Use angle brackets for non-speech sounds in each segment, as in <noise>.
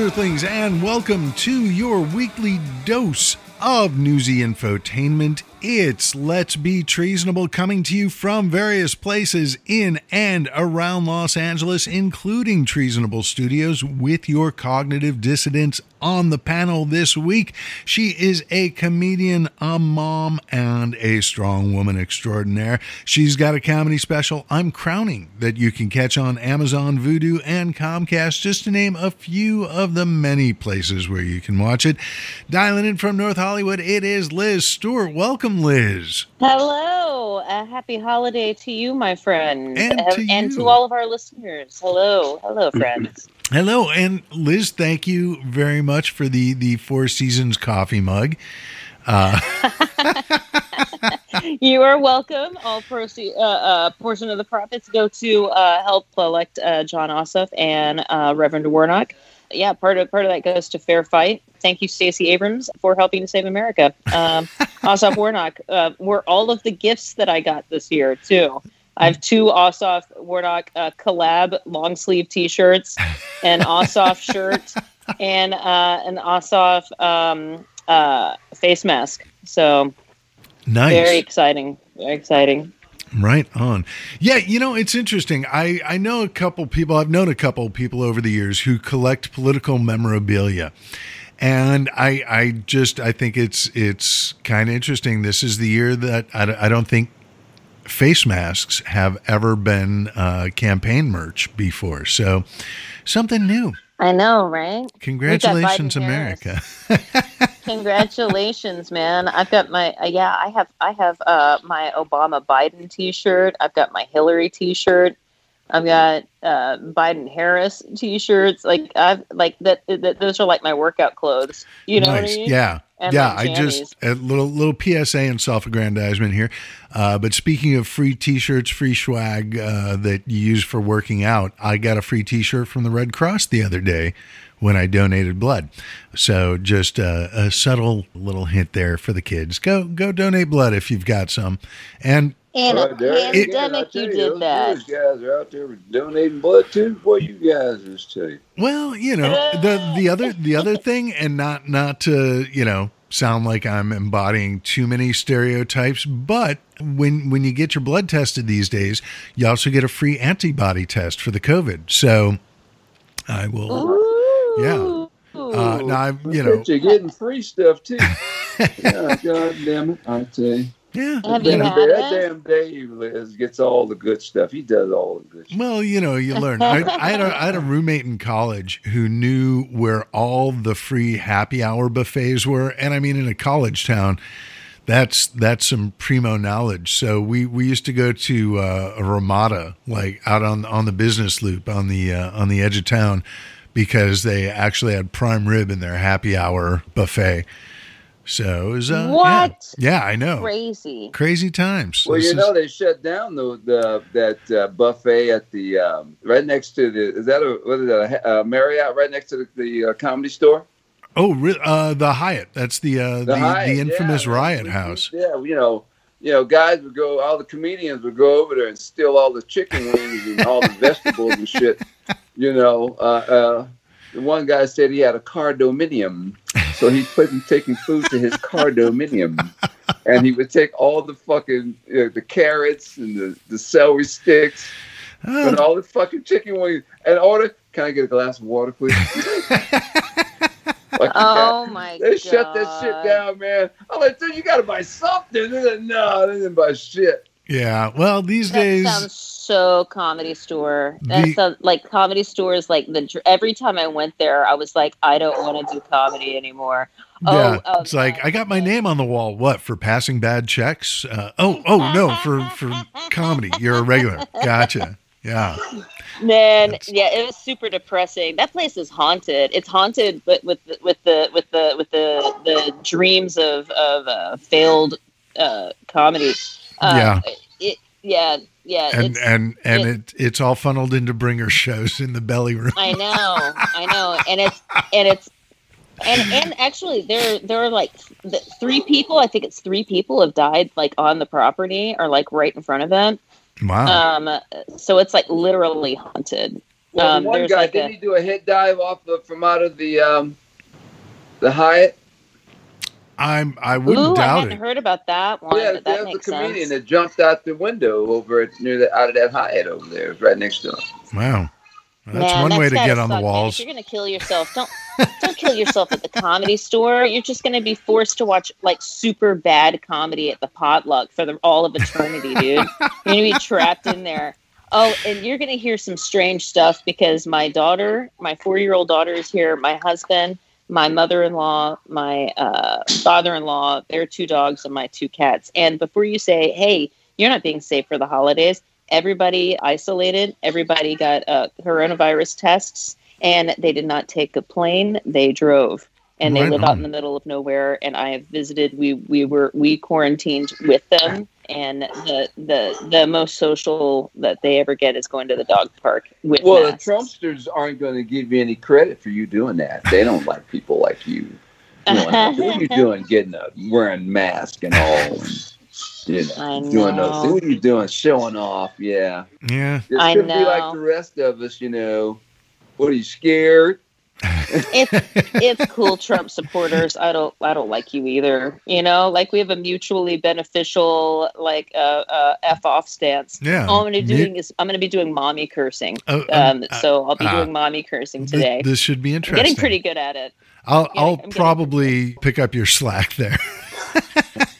Earthlings, and welcome to your weekly dose of newsy infotainment. It's Let's Be Treasonable coming to you from various places in and around Los Angeles, including Treasonable Studios, with your cognitive dissidents on the panel this week. She is a comedian, a mom, and a strong woman extraordinaire. She's got a comedy special, I'm Crowning, that you can catch on Amazon, Vudu, and Comcast, just to name a few of the many places where you can watch it. Dialing in from North Hollywood, it is Liz Stewart. Welcome, Liz. Hello. A happy holiday to you, my friend. And to and to all of our listeners. Hello. Hello, friends. Hello, and Liz, thank you very much for the the Four Seasons coffee mug. <laughs> you are welcome. All proceed, uh, uh, portion of the profits go to uh, help elect uh, Jon Ossoff and uh, Reverend Warnock. Yeah, part of part of that goes to Fair Fight. Thank you, Stacey Abrams, for helping to save America. Um, <laughs> Ossoff Warnock uh, were all of the gifts that I got this year too. I have two Ossoff Warnock uh, collab long sleeve T-shirts, an Ossoff <laughs> shirt, and uh, an Ossoff um, uh, face mask. So Nice. very exciting. Very exciting. Right on. Yeah, you know, it's interesting. I, I know a couple people, I've known a couple people over the years who collect political memorabilia. And I, I just, I think it's, it's kind of interesting. This is the year that I, I don't think face masks have ever been uh, campaign merch before. So something new. I know, right? Congratulations, America. <laughs> Congratulations, man! I've got my uh, yeah. I have I have uh, my Obama Biden T-shirt. I've got my Hillary T-shirt. I've got uh, Biden Harris T-shirts. Like I've like that, that. Those are like my workout clothes. You know what I mean? Yeah. And yeah, I just a little little PSA and self-aggrandizement here. Uh, but speaking of free T-shirts, free swag uh, that you use for working out, I got a free T-shirt from the Red Cross the other day when I donated blood. So just a, a subtle little hint there for the kids: go go donate blood if you've got some. And In All a right, there it is. I pandemic, tell you those did that. Those guys are out there donating blood too. What you guys just tell you? Well, you know, the the other the other <laughs> thing and not not to, you know, sound like I'm embodying too many stereotypes, but when when you get your blood tested these days, you also get a free antibody test for the COVID. So I will Yeah. uh now I'm, you know you're getting free stuff too. <laughs> yeah, God damn it! I tell you. yeah. Have you you that damn Dave Liz gets all the good stuff. He does all the good stuff. Well, you know, you learn. I, I, had a, I had a roommate in college who knew where all the free happy hour buffets were, and I mean, in a college town, that's that's some primo knowledge. So we, we used to go to uh, a Ramada, like out on on the business loop on the uh, on the edge of town, because they actually had prime rib in their happy hour buffet. So it was uh. What? Yeah, I know. Crazy. Crazy times. Well, This you is- know they shut down the, the that uh, buffet at the um, right next to the is that a what is that a uh, Marriott right next to the, the uh, comedy store? Oh, re- uh, the Hyatt. That's the uh, the, Hyatt, the infamous yeah, Riot House. Yeah, you know, you know, guys would go, all the comedians would go over there and steal all the chicken wings and all the vegetables and shit. <laughs> You know, uh, uh, the one guy said he had a car dominium, so he's putting taking food to his car dominium. <laughs> and he would take all the fucking you know, the carrots and the, the celery sticks Oh, and all the fucking chicken wings and order. Can I get a glass of water, please? <laughs> Fucking Oh my god. they shut that shit down, man. I'm like, dude, you gotta buy something. They're like, no, they didn't buy shit. yeah. Well, these That days, sounds so comedy store. The- like comedy stores. Like the every time I went there, I was like, I don't want to do comedy anymore. yeah, oh, oh, it's like man. I got my name on the wall. What for passing bad checks? Uh, oh, oh no, for for comedy. You're a regular. Gotcha. Yeah. Man, That's- yeah, it was super depressing. That place is haunted. It's haunted, but with the, with the with the with the the dreams of of uh, failed uh, comedy. Uh, Yeah. It, yeah. Yeah. And it's, and and it- it it's all funneled into bringer shows in the belly room. I know, <laughs> I know, and it's and it's and and actually there there are like th- three people. I think it's three people have died like on the property or like right in front of them. Wow. Um, so it's like literally haunted. Well, Um, the one there's guy like didn't a- he do a head dive off of, from out of the um, the Hyatt? I'm I wouldn't Ooh, I hadn't it. heard about that one, yeah, but that that was makes the comedian sense. that jumped out the window over at, near the out of that Hyatt over there, It right next to him. Wow. That's Man, one way that's to gotta get on the suck, man. walls. If you're gonna kill yourself, don't <laughs> don't kill yourself at the comedy store. You're just gonna be forced to watch like super bad comedy at the potluck for the, all of eternity, dude. You're gonna be trapped in there. Oh, and you're gonna hear some strange stuff because my daughter, my four year old daughter, is here. My husband, my mother in law, my uh, father in law, their two dogs, and my two cats. And before you say, "Hey, you're not being safe for the holidays," everybody isolated. Everybody got uh, coronavirus tests, and they did not take a plane. They drove, and they Right live out in the middle of nowhere. And I have visited. We we were we quarantined with them, and the the the most social that they ever get is going to the dog park with Well, the. Trumpsters aren't going to give you any credit for you doing that. They don't like people like you. you know, what are you <laughs> doing? Getting up, wearing mask and all, and, you know, I doing those. know. What are you doing? Showing off? Yeah, Yeah. it's I going to be like the rest of us. You know, what are you scared? It's it's cool trump supporters i don't i don't like you either you know? Like we have a mutually beneficial like uh, uh f off stance. Yeah. all i'm gonna be doing is i'm gonna be doing mommy cursing. Oh, um uh, so i'll be uh, doing mommy cursing th- today. This should be interesting. i'm getting pretty good at it. I'll getting- I'll I'm probably pick up your slack there. <laughs>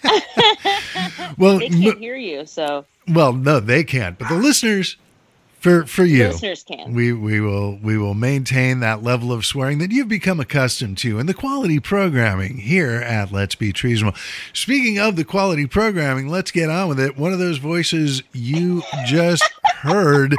well, they can't hear you so. Well, no, they can't, but the listeners, for for you, listeners can we we will we will maintain that level of swearing that you've become accustomed to and the quality programming here at Let's Be Treasonable. Speaking of the quality programming, let's get on with it. One of those voices you just heard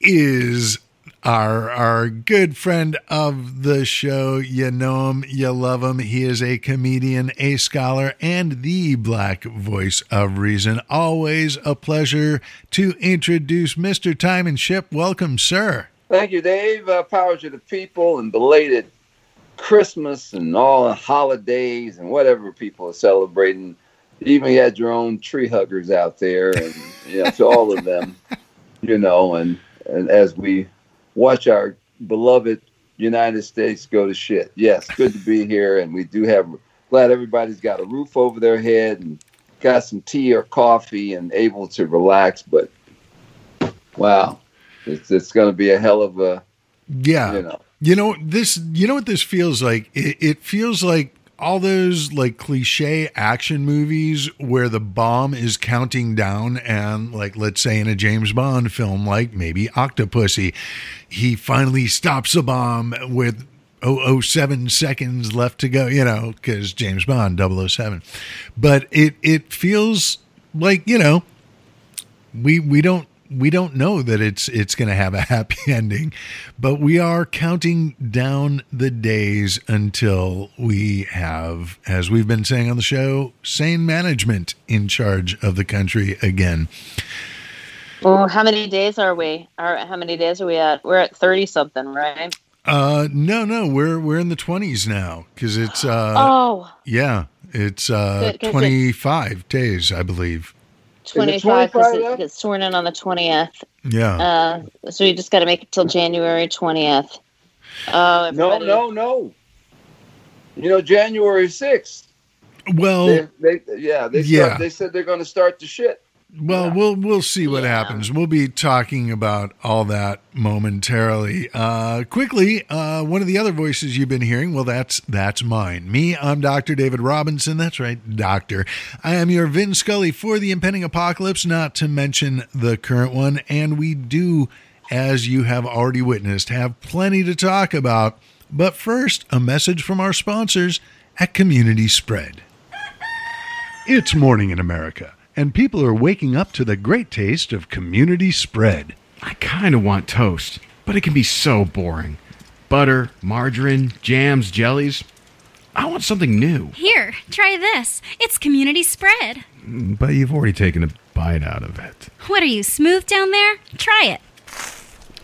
is our our good friend of the show. You know him, you love him. He is a comedian, a scholar, and the black voice of reason. Always a pleasure to introduce Mr. Time and Ship. Welcome, sir. Thank you, Dave. Uh, power to the people and belated Christmas and all the holidays and whatever people are celebrating. You even had your own tree huggers out there, and you know, to all of them, you know, and and as we watch our beloved United States go to shit. Yes, good to be here, and we do have glad everybody's got a roof over their head and got some tea or coffee and able to relax. But wow, it's it's going to be a hell of a Yeah. you know. You know this. You know what this feels like. It, it feels like all those like cliche action movies where the bomb is counting down, and like let's say in a James Bond film, like maybe Octopussy, he finally stops the bomb with 007 seconds left to go. You know, because James Bond 007. But it it feels like you know we we don't we don't know that it's it's going to have a <laughs> happy ending, but we are counting down the days until we have, as we've been saying on the show, sane management in charge of the country again. oh how many days are we are how many days are we at we're at 30 something right Uh, no, no, we're we're in the twenties now because it's uh, oh yeah, it's uh twenty five days, I believe. 25 because it gets sworn in on the 20th Yeah, Uh, so you just got to make it till January 20th. Oh, No, no, no. You know, January sixth. well, They, they, yeah, they. Yeah. Start, they said they're going to start the shit. Well, Yeah. we'll we'll see what Yeah. happens. We'll be talking about all that momentarily. Uh, quickly, uh, one of the other voices you've been hearing, well, that's that's mine. Me, I'm Dr. David Robinson. That's right, Doctor. I am your Vin Scully for the impending apocalypse, not to mention the current one, and we do, as you have already witnessed, have plenty to talk about. But first, a message from our sponsors at Community Spread. It's morning in America, and people are waking up to the great taste of community spread. I kind of want toast, but it can be so boring. Butter, margarine, jams, jellies. I want something new. Here, try this. It's community spread. Mm, but you've already taken a bite out of it. What are you, smooth down there? Try it.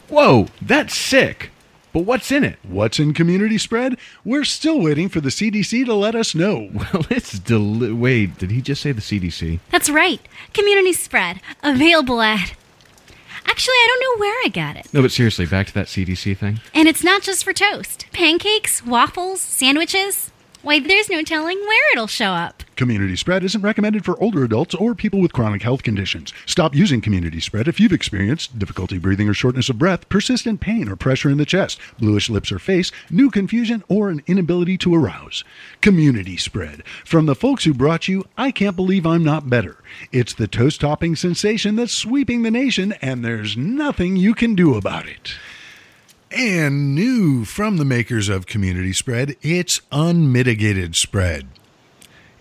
Whoa, that's sick. But what's in it? What's in community spread? We're still waiting for the CDC to let us know. <laughs> Well, it's deli- Wait, did he just say the CDC? That's right. Community spread. Available at. Actually, I don't know where I got it. No, but seriously, back to that CDC thing. And it's not just for toast. Pancakes, waffles, sandwiches. Why, there's no telling where it'll show up. Community spread isn't recommended for older adults or people with chronic health conditions. Stop using community spread if you've experienced difficulty breathing or shortness of breath, persistent pain or pressure in the chest, bluish lips or face, new confusion, or an inability to arouse. Community spread. From the folks who brought you I Can't Believe I'm Not Better. It's the toast topping sensation that's sweeping the nation, and there's nothing you can do about it. And new from the makers of Community Spread, it's Unmitigated Spread.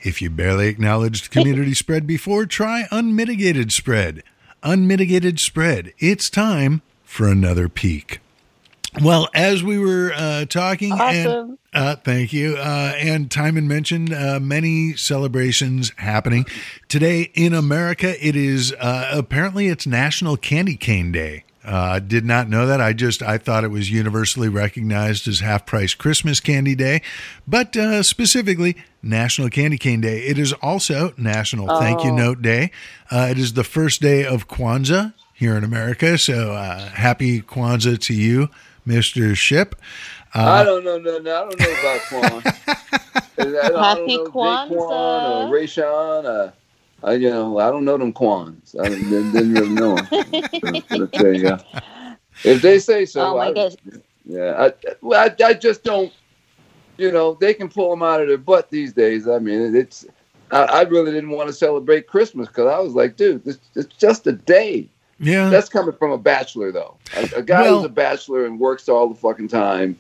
If you barely acknowledged <laughs> Community Spread before, try Unmitigated Spread. Unmitigated Spread. It's time for another peek. Well, as we were uh, talking, and Awesome. uh, thank you, uh, and Timon mentioned uh, many celebrations happening today in America. It is uh, apparently it's National Candy Cane Day. Uh, did not know that. I just I thought it was universally recognized as half price Christmas candy day, but uh, specifically National Candy Cane Day. It is also National Thank You Oh. Note Day. Uh, it is the first day of Kwanzaa here in America. So uh, happy Kwanzaa to you, Mister Ship. I don't know, no, no, I don't know about Quan. <laughs> I don't Happy know Kwanzaa. Daquan or Rayshawn. I, you know, I don't know them Quans. I didn't, didn't really know them. But, they, uh, <laughs> if they say so, oh my I, gosh. yeah, I, well, I, I just don't. You know, they can pull them out of their butt these days. I mean, it's. I, I really didn't want to celebrate Christmas because I was like, dude, this, it's just a day. Yeah. That's coming from a bachelor, though. A, a guy Well- who's a bachelor and works all the fucking time.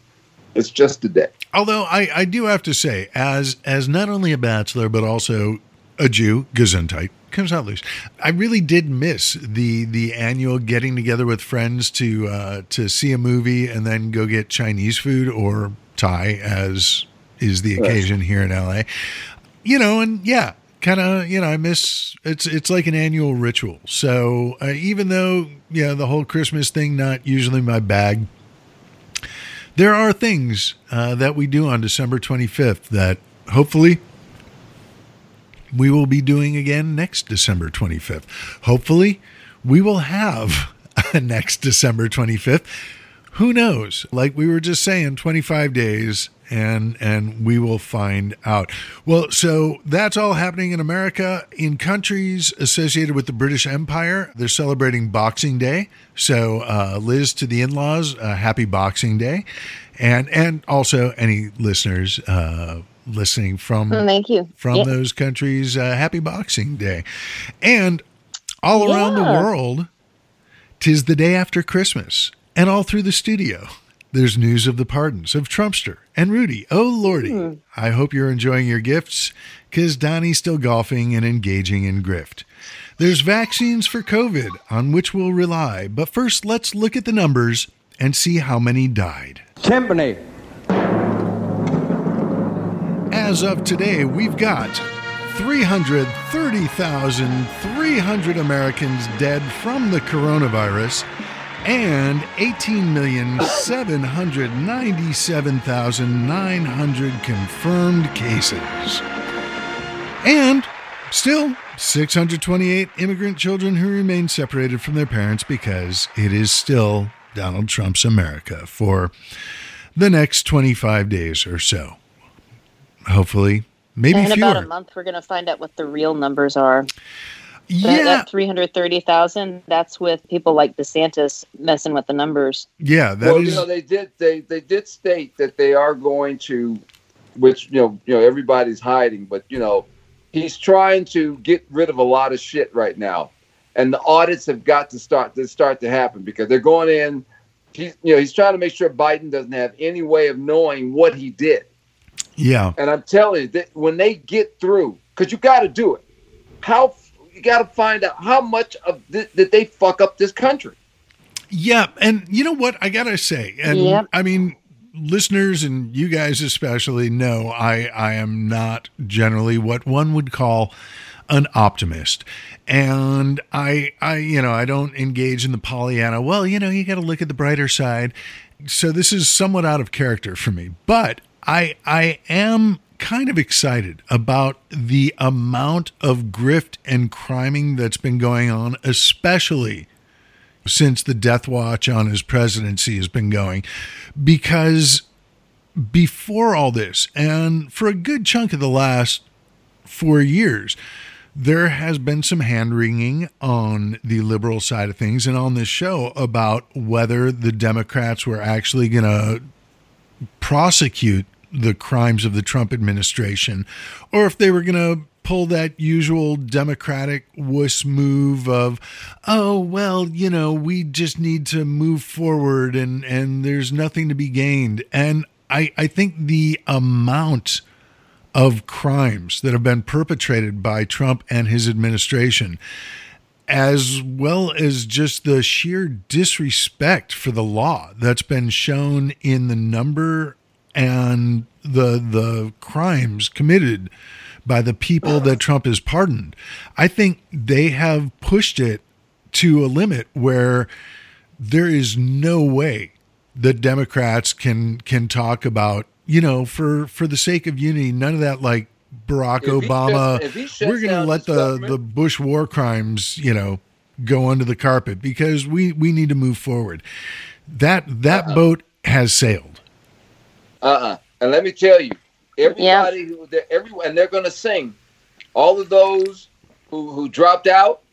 It's just a day. Although I, I do have to say, as as not only a bachelor but also a Jew, Gesundheit, comes out loose. I really did miss the the annual getting together with friends to uh, to see a movie and then go get Chinese food or Thai, as is the occasion here in LA. You know, and yeah, kind of you know I miss it's it's like an annual ritual. So uh, even though yeah the whole Christmas thing not usually my bag, there are things uh, that we do on December 25th that hopefully we will be doing again next December 25th. Hopefully, we will have <laughs> next December 25th. Who knows? Like we were just saying, 25 days and and we will find out. Well, so that's all happening in America. In countries associated with the British Empire, they're celebrating Boxing Day. So, uh, Liz to the in-laws, uh, happy Boxing Day, and and also any listeners uh, listening from Thank you. from Yeah. those countries, uh, happy Boxing Day. And all around the world, tis the day after Christmas. And all through the studio, there's news of the pardons of Trumpster and Rudy. Oh, Lordy. I hope you're enjoying your gifts because Donnie's still golfing and engaging in grift. There's vaccines for COVID on which we'll rely. But first, let's look at the numbers and see how many died. Timpani. As of today, we've got 330,300 Americans dead from the coronavirus and 18,797,900 confirmed cases. And still 628 immigrant children who remain separated from their parents because it is still Donald Trump's America for the next 25 days or so. Hopefully, maybe in fewer. about a month, we're going to find out what the real numbers are. Yeah, that 330,000, that's with people like DeSantis messing with the numbers. yeah, that is. well, you know, they did they they did state that they are going to, which you know you know everybody's hiding, but you know, he's trying to get rid of a lot of shit right now, and the audits have got to start to start to happen because they're going in. He's you know he's trying to make sure Biden doesn't have any way of knowing what he did, yeah, and I'm telling you that when they get through, because you got to do it. How you got to find out how much of th- did they fuck up this country. yeah, and you know what? I gotta say, and Yep. I mean, listeners and you guys especially know I I am not generally what one would call an optimist. And I I you know, I don't engage in the Pollyanna, well, you know, you got to look at the brighter side. So this is somewhat out of character for me. But I I am kind of excited about the amount of grift and criming that's been going on, especially since the death watch on his presidency has been going. Because before all this and for a good chunk of the last 4 years there has been some hand wringing on the liberal side of things and on this show about whether the Democrats were actually going to prosecute the crimes of the Trump administration or if they were going to pull that usual Democratic wuss move of, oh, well, you know, we just need to move forward and, and there's nothing to be gained. And I, I think the amount of crimes that have been perpetrated by Trump and his administration, as well as just the sheer disrespect for the law that's been shown in the number and the the crimes committed by the people that Trump has pardoned. I think they have pushed it to a limit where there is no way that Democrats can can talk about, you know, for for the sake of unity, none of that like Barack Obama. shuts- we're going to let the government- the Bush war crimes, you know, go under the carpet because we we need to move forward. That that boat has sailed. Uh-uh. And let me tell you, everybody who they're everyone and they're gonna sing. All of those who who dropped out,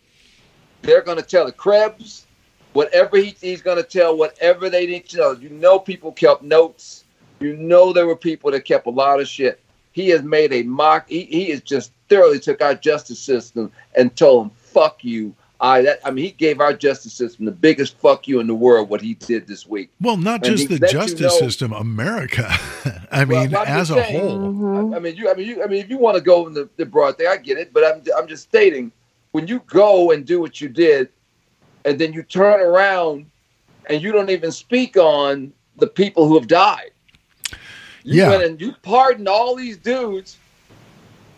they're gonna tell the Krebs, whatever he, he's gonna tell, whatever they need to know. You know people kept notes. You know there were people that kept a lot of shit. He has made a mock he, he has just thoroughly took our justice system and told them, fuck you. I that I mean he gave our justice system the biggest fuck you in the world what he did this week. Well, not And just the let you justice know- system, America. <laughs> I Well, mean, I'm as just a saying- whole. Mhm. I mean, you. I mean, you. I mean, if you want to go in the, the broad thing, I get it. But I'm, I'm just stating, when you go and do what you did, and then you turn around, and you don't even speak on the people who have died. You Yeah. went and you pardoned all these dudes,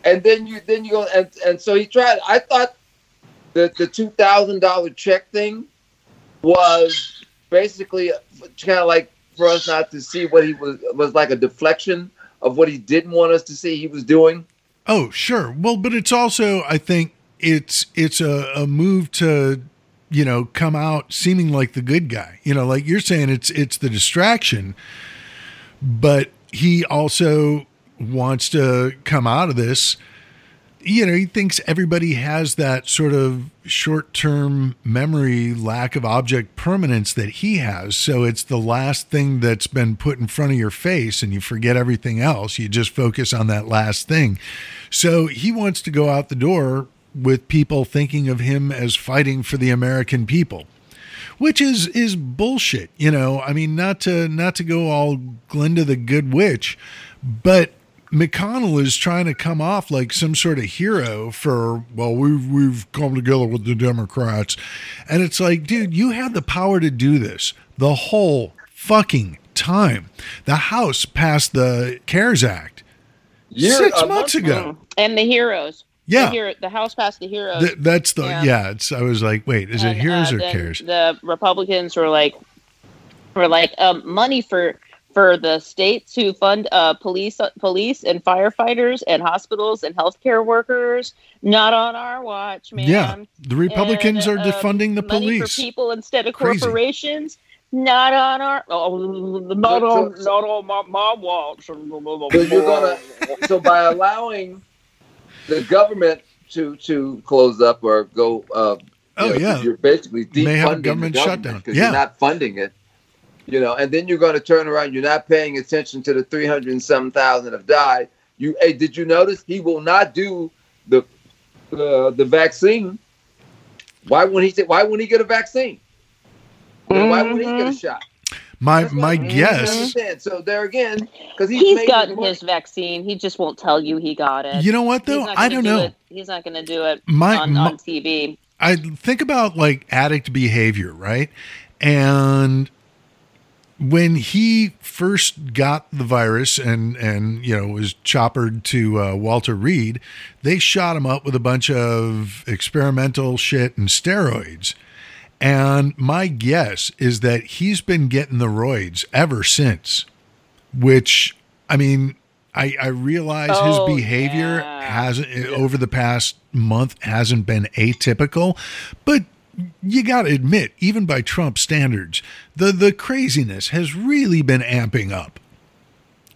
and then you then you go and and so he tried. I thought the the two thousand dollar check thing was basically kind of like for us not to see what he was was like a deflection of what he didn't want us to see he was doing. Oh, sure. Well, but it's also, I think it's it's a, a move to, you know, come out seeming like the good guy. You know, like you're saying, it's it's the distraction, but he also wants to come out of this. You know, he thinks everybody has that sort of short term memory, lack of object permanence that he has. So it's the last thing that's been put in front of your face and you forget everything else. You just focus on that last thing. So he wants to go out the door with people thinking of him as fighting for the American people which is is bullshit you know i mean not to not to go all glinda the good witch but mcconnell is trying to come off like some sort of hero for well we've we've come together with the democrats and it's like dude you had the power to do this the whole fucking time the house passed the cares act Year- six a months month- ago And the heroes. Yeah. The, hero, the House passed the heroes. Th- that's the Yeah. yeah. it's i was like wait is it heroes uh, or cares The Republicans were like, were like, um, money for for the states who fund uh, police, police and firefighters and hospitals and healthcare workers. Not on our watch, man. yeah the republicans And, are um, defunding the money police for people instead of Crazy. corporations. Not on our, oh, not So- on, so- not on my, my watch. So you're gonna so by allowing the government to to close up or go uh Oh, you know, yeah. you're basically defunding May have a the government shutdown. because Yeah. you're not funding it you know and then you're going to turn around you're not paying attention to the 300 and some thousand have died you hey did you notice he will not do the uh, the vaccine why wouldn't he say why wouldn't he get a vaccine Then why wouldn't he get a shot my That's my guess so there again because he's, He's gotten his vaccine. He just won't tell you he got it. You know what though? I don't do know. It. He's not going to do it My- on, my- on TV. I think about like addict behavior, right? And when he first got the virus and and you know was choppered to uh, Walter Reed, they shot him up with a bunch of experimental shit and steroids. And my guess is that he's been getting the roids ever since. Which I mean, I, I realize Oh, his behavior yeah. hasn't over the past month hasn't been atypical, but you got to admit, even by Trump standards, the the craziness has really been amping up.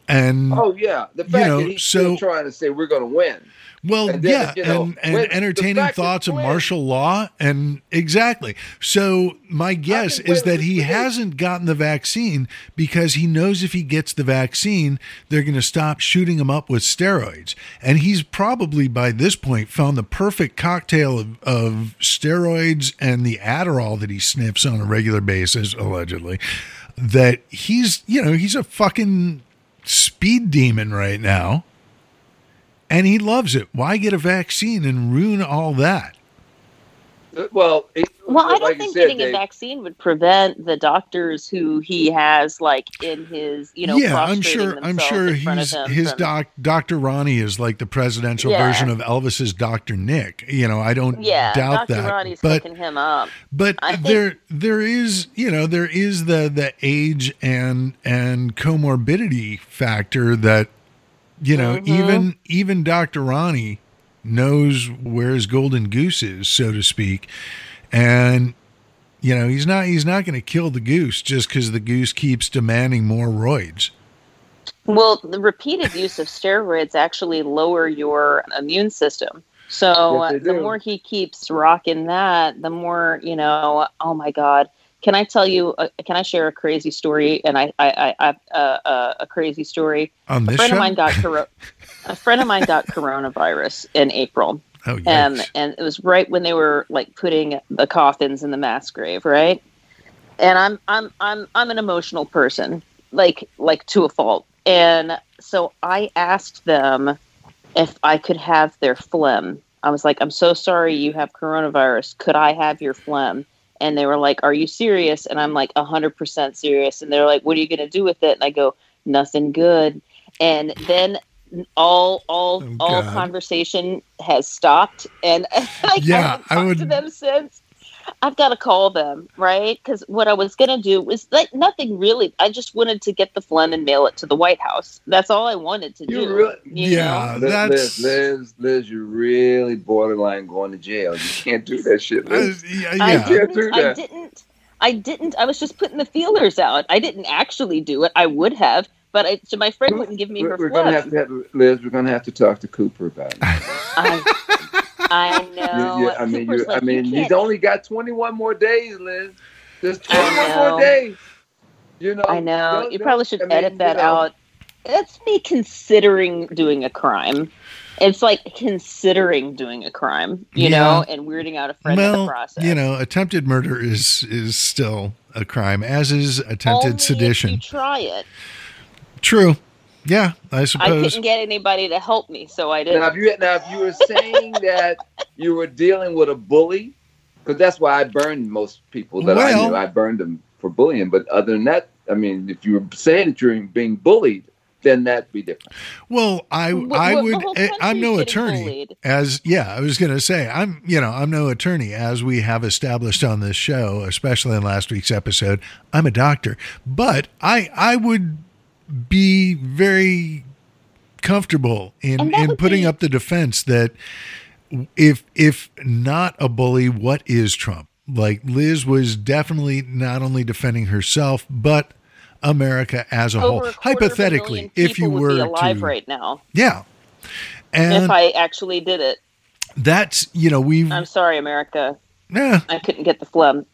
And Oh yeah, the fact know, that he's so- still trying to say we're going to win. Well, And then, yeah, you know, and, and entertaining thoughts of martial law, and exactly. So my guess is that he hasn't gotten the vaccine because he knows if he gets the vaccine, they're going to stop shooting him up with steroids, and he's probably by this point found the perfect cocktail of, of steroids and the Adderall that he sniffs on a regular basis, allegedly. That he's, you know, he's a fucking speed demon right now and he loves it. Why get a vaccine and ruin all that? Uh, Well, it, Well, I don't like think said, getting a vaccine would prevent the doctors who he has, like in his, you know, yeah, I'm sure. I'm sure in he's his from- doc. Dr. Ronny is like the presidential Yeah. version of Elvis's Dr. Nick. You know, I don't Yeah, doubt Dr. that. Ronny's but hooking him up. but I think- there there is you know there is the the age and and comorbidity factor that you know Mm-hmm. even even Dr. Ronny knows where his golden goose is so to speak and you know he's not he's not going to kill the goose just because the goose keeps demanding more roids Well, the repeated use of steroids actually lower your immune system. So Yes, the more he keeps rocking that, the more you know. Oh my God! Can I tell you? Uh, can I share a crazy story? And I, I, I, I uh, uh, a crazy story. on A this friend show of mine got coro- <laughs> a friend of mine got coronavirus in April. oh um, yes and it was right when they were like putting the coffins in the mass grave, right? And I'm I'm I'm I'm an emotional person, like like to a fault, and so I asked them if I could have their phlegm. I was like, I'm so sorry you have coronavirus. Could I have your phlegm? And they were like, Are you serious? And I'm like, 100% serious. And they're like, What are you going to do with it? And I go, Nothing good. And then all all Oh, all conversation has stopped and <laughs> I Yeah, haven't I talked would- to them since. I've got to call them, right? Because what I was gonna do was like nothing really. I just wanted to get the phlegm and mail it to the White House. That's all I wanted to You do. really- you Yeah. know? Liz, that's- Liz, Liz, Liz, you're really borderline going to jail. You can't do that shit, Uh, Liz. yeah, I yeah. can't do didn't. I didn't. I didn't. I was just putting the feelers out. I didn't actually do it. I would have, but I, so my friend wouldn't give me We're, her we're gonna have to have Liz. We're gonna have to talk to Cooper about it. I, I <laughs> You- know. you- I mean, Cooper's you, I mean, you he's only got 21 more days, Liz. There's 21 more days. You know. I know. Don't- You don't- probably should I mean, edit you that know, out. That's me considering doing a crime. It's like considering doing a crime, you Yeah. know, and weirding out a friend in the well, process. you know, attempted murder is is still a crime, as is attempted Only If sedition. you try it. True. Yeah, I suppose. I suppose. couldn't get anybody to help me, so I didn't. Now, if you now if you were saying <laughs> that you were dealing with a bully, because that's why I burned most people that I knew. I burned them for bullying. But other than that, I mean, if you were saying that you're being bullied, then that'd be different. Well, I Well, I well, would. I'm no attorney. bullied. As yeah, I was going to say I'm you know I'm no attorney as we have established on this show, especially in last week's episode. I'm a doctor, but I I would be very comfortable in in putting be- up the defense that if if not a bully, what is Trump? Like Liz was definitely not only defending herself, but America as a Over whole. a quarter of a Hypothetically, if you were alive to, right now, yeah, and if I actually did it, that's you know we've I'm sorry, America. yeah, I couldn't get the phlegm.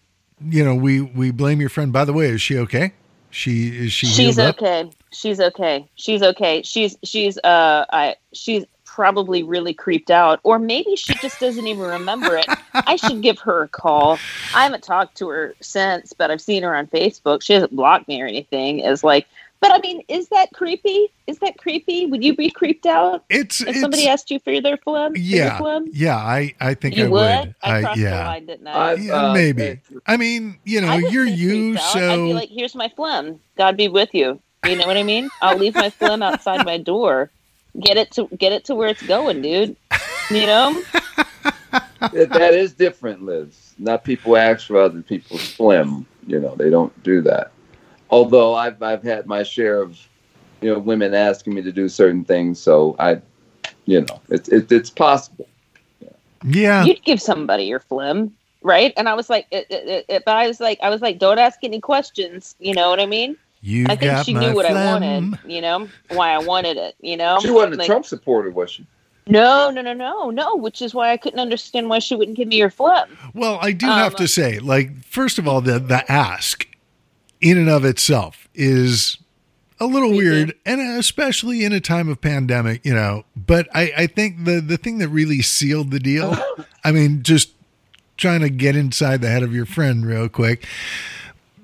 you know we we blame your friend. By the way, is she okay? She is she she's healed up? Okay. She's okay. She's okay. She's she's uh I she's probably really creeped out or maybe she just doesn't even remember it. I should give her a call. I haven't talked to her since, but I've seen her on Facebook. She hasn't blocked me or anything. Is like but I mean, is that creepy? Is that creepy? Would you be creeped out It's if it's somebody asked you for their phlegm? for your yeah phlegm? yeah. I I think You I would? would. I crossed the yeah. line, didn't I? Yeah, uh, maybe. I mean, you know, you're you, so I'd be like, "Here's my phlegm. God be with you." You know what I mean? I'll leave my phlegm outside my door. Get it to get it to where it's going, dude. You know? that, that is different, Liz. Not people ask for other people's phlegm. You know, they don't do that. Although I've I've had my share of, you know, women asking me to do certain things. So I, you know, it's it, it's possible. yeah. You'd give somebody your phlegm, right? And I was like, it, it, it, but I was like, I was like, don't ask any questions. You know what I mean? You I think got she knew what I wanted. You know why I wanted it. You know, She wasn't a Trump supporter, was she? No, no, no, no, no. Which is why I couldn't understand why she wouldn't give me your phlegm. Well, I do have Um, to say, like, first of all, the the ask in and of itself is a little Creepy. weird, and especially in a time of pandemic, you know. But I, I think the the thing that really sealed the deal, <laughs> I mean, just trying to get inside the head of your friend real quick.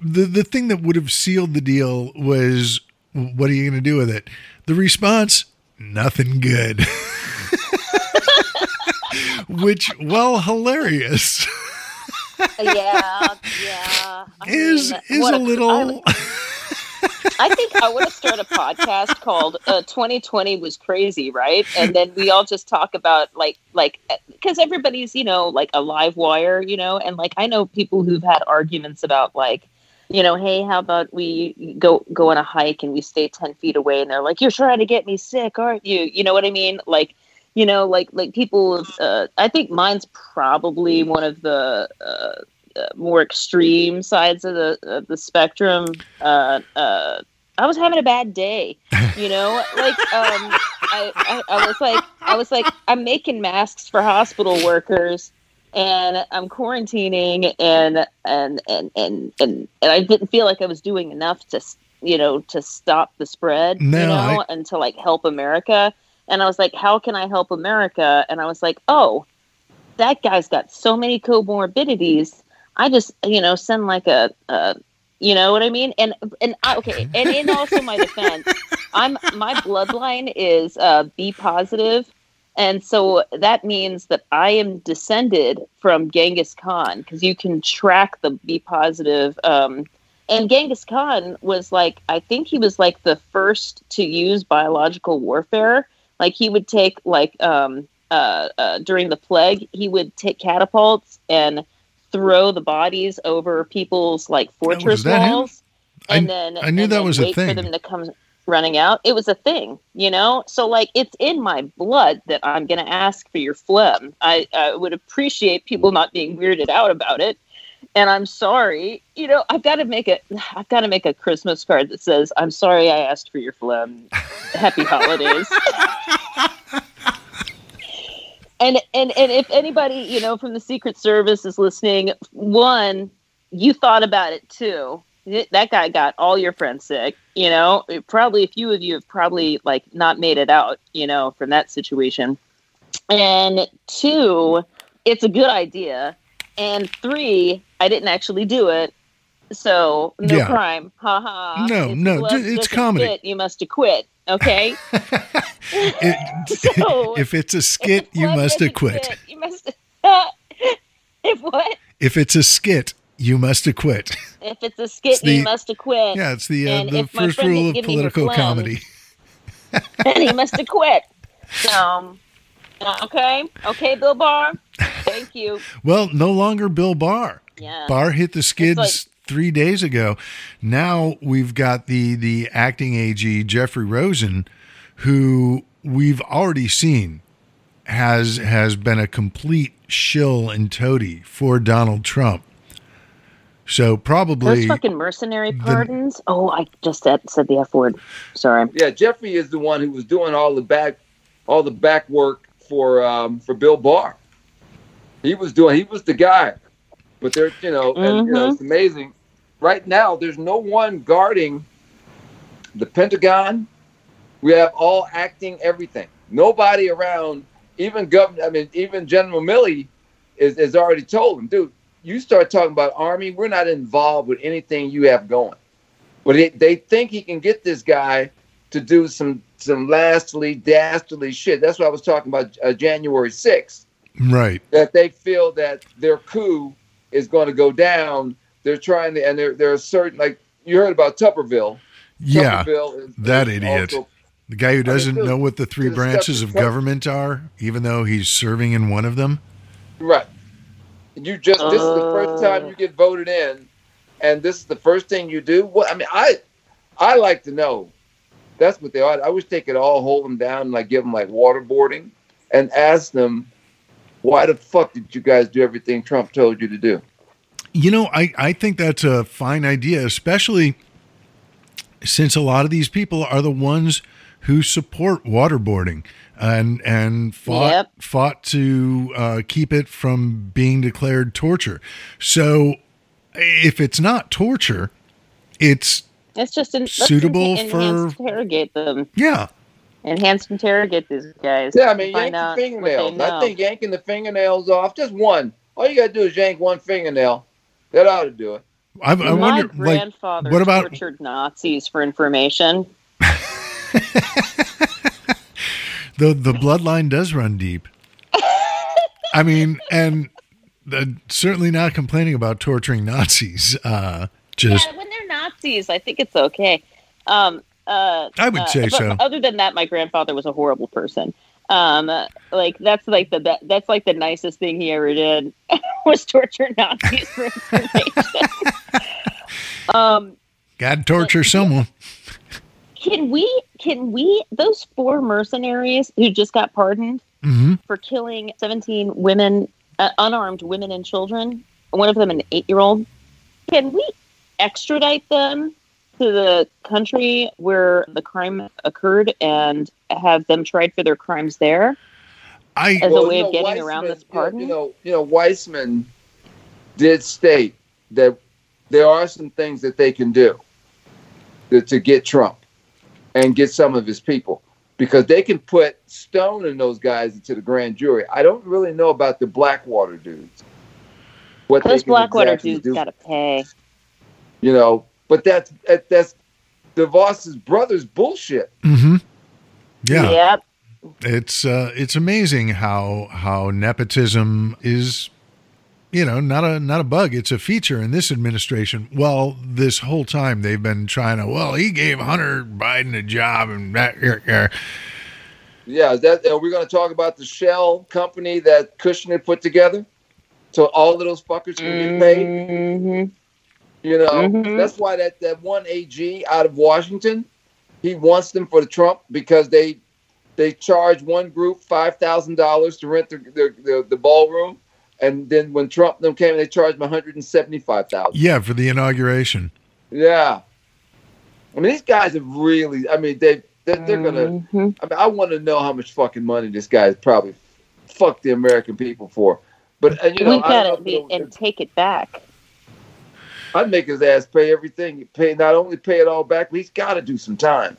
The the thing that would have sealed the deal was, what are you going to do with it? The response, nothing good. <laughs> Which, well, hilarious. yeah, yeah. I is mean, is a I- little I think I would have started a podcast called uh, "2020 was crazy," right? And then we all just talk about like, like, because everybody's you know like a live wire, you know, and like I know people who've had arguments about like, you know, hey, how about we go go on a hike and we stay ten feet away, and they're like, you're trying to get me sick, aren't you? You know what I mean? Like, you know, like like people. Uh, I think mine's probably one of the. Uh, uh, more extreme sides of the of the spectrum. Uh, uh, I was having a bad day, you know. Like, um, I, I, I was like, I was like, I'm making masks for hospital workers, and I'm quarantining, and and and and and, and I didn't feel like I was doing enough to, you know, to stop the spread, No, you know, I- and to like help America. And I was like, how can I help America? And I was like, oh, that guy's got so many comorbidities. I just, you know, send like a, a you know what I mean? And and I, okay, and in also my defense, <laughs> I'm my bloodline is uh, B positive, and so that means that I am descended from Genghis Khan because you can track the B positive. Um, and Genghis Khan was like, I think he was like the first to use biological warfare. Like he would take like um, uh, uh, during the plague, he would take catapults and throw the bodies over people's like fortress that him? walls, I- and then I knew and that was a thing. for them to come running out. It was a thing, you know. So like, it's in my blood that I'm going to ask for your phlegm. I, I would appreciate people not being weirded out about it. And I'm sorry, you know, I've got to make a, I've got to make a Christmas card that says, "I'm sorry I asked for your phlegm. Happy holidays." <laughs> and and and if anybody you know from the secret service is listening one you thought about it too that guy got all your friends sick you know probably a few of you have probably like not made it out you know from that situation and two it's a good idea and three i didn't actually do it so no Yeah. crime ha ha No, If no, d- it's comedy. you must acquit okay <laughs> It- <laughs> <laughs> So- if it's a skit, you must acquit. fit, You must. if what? If it's a skit, you must acquit. If it's a skit, It's the- you must acquit. Yeah, it's the uh, the first rule of give me her political comedy. <laughs> and he must acquit. Um, okay, okay, Bill Barr. Thank you. Well, no longer Bill Barr. Yeah. Barr hit the skids like- three days ago. Now we've got the the acting AG Jeffrey Rosen, who we've already seen has has been a complete shill and toady for Donald Trump. So probably Those fucking mercenary pardons. oh, I just said, said the F word. Sorry. Yeah, Jeffrey is the one who was doing all the back, all the back work for um, for Bill Barr. He was doing. He was the guy. But they're, you know, and you know, it's amazing. Right now, there's no one guarding the Pentagon. We have all acting everything. Nobody around. Even governor. I mean, even General Milley is is already told him, dude. You start talking about army. We're not involved with anything you have going. But it, they think he can get this guy to do some some lastly dastardly shit. That's what I was talking about uh, January 6th. right. That they feel that their coup is going to go down. They're trying to, and they're they're certain. Like you heard about Tuberville. Yeah, Tuberville is, that is idiot. also- the guy who doesn't dude, know what the three branches of government are, even though he's serving in one of them. right. You just this is the first time you uh. get voted in, and this is the first thing you do. What I mean, I I like to know. That's what they ought. I wish they could all hold them down and like give them like waterboarding, and ask them Why the fuck did you guys do everything Trump told you to do? You know, I, I think that's a fine idea, especially since a lot of these people are the ones who support waterboarding and and fought Yep. fought to uh, keep it from being declared torture. So, if it's not torture, it's It's just an, let's Suitable enha- for- interrogate them. yeah. Enhanced interrogate these guys. Yeah, I mean, Find yank the out what they fingernails. I think yanking the fingernails off, just one. All you gotta do is yank one fingernail. That ought to do it. I, I My wonder, like, what about tortured Nazis for information. <laughs> the the bloodline does run deep. I mean, and uh, certainly not complaining about torturing Nazis. Uh, just yeah, when they're Nazis, I think it's okay. Um, uh, I would say so. Other than that, my grandfather was a horrible person. Um, like that's like the that, that's like the nicest thing he ever did <laughs> was torture Nazis for <laughs> information. um, got to torture someone. Can we can we those four mercenaries who just got pardoned hmm for killing 17 women uh, unarmed women and children one of them an eight-year-old can we extradite them to the country where the crime occurred and have them tried for their crimes there I As a way you of getting around this you pardon? You know, you know, Weissmann did state that there are some things that they can do to, to get Trump and get some of his people because they can put Stone and those guys into the grand jury. I don't really know about the Blackwater dudes. What those blackwater exactly dudes do, gotta pay you know, but that's that- that's DeVos's brother's bullshit. hmm yeah. yep it's uh, it's amazing how how nepotism is you know not a not a bug it's a feature in this administration well this whole time they've been trying to well he gave hunter biden a job and that er, er. Yeah, is that are we going to talk about the shell company that Kushner put together? So all of those fuckers can get paid. Mhm. You know, Mhm. that's why that, that one AG out of Washington, he wants them for the Trump because they they charge one group five thousand dollars to rent the, the the the ballroom, and then when Trump them came, they charged him one hundred and seventy five thousand. yeah for the inauguration Yeah, I mean these guys have really. I mean they they're, they're gonna. Mhm. I mean I want to know how much fucking money this guy's probably fucked the American people for. But uh, you know, we I gotta don't be and take it back I'd make his ass pay everything. Pay not only pay it all back, but he's got to do some time.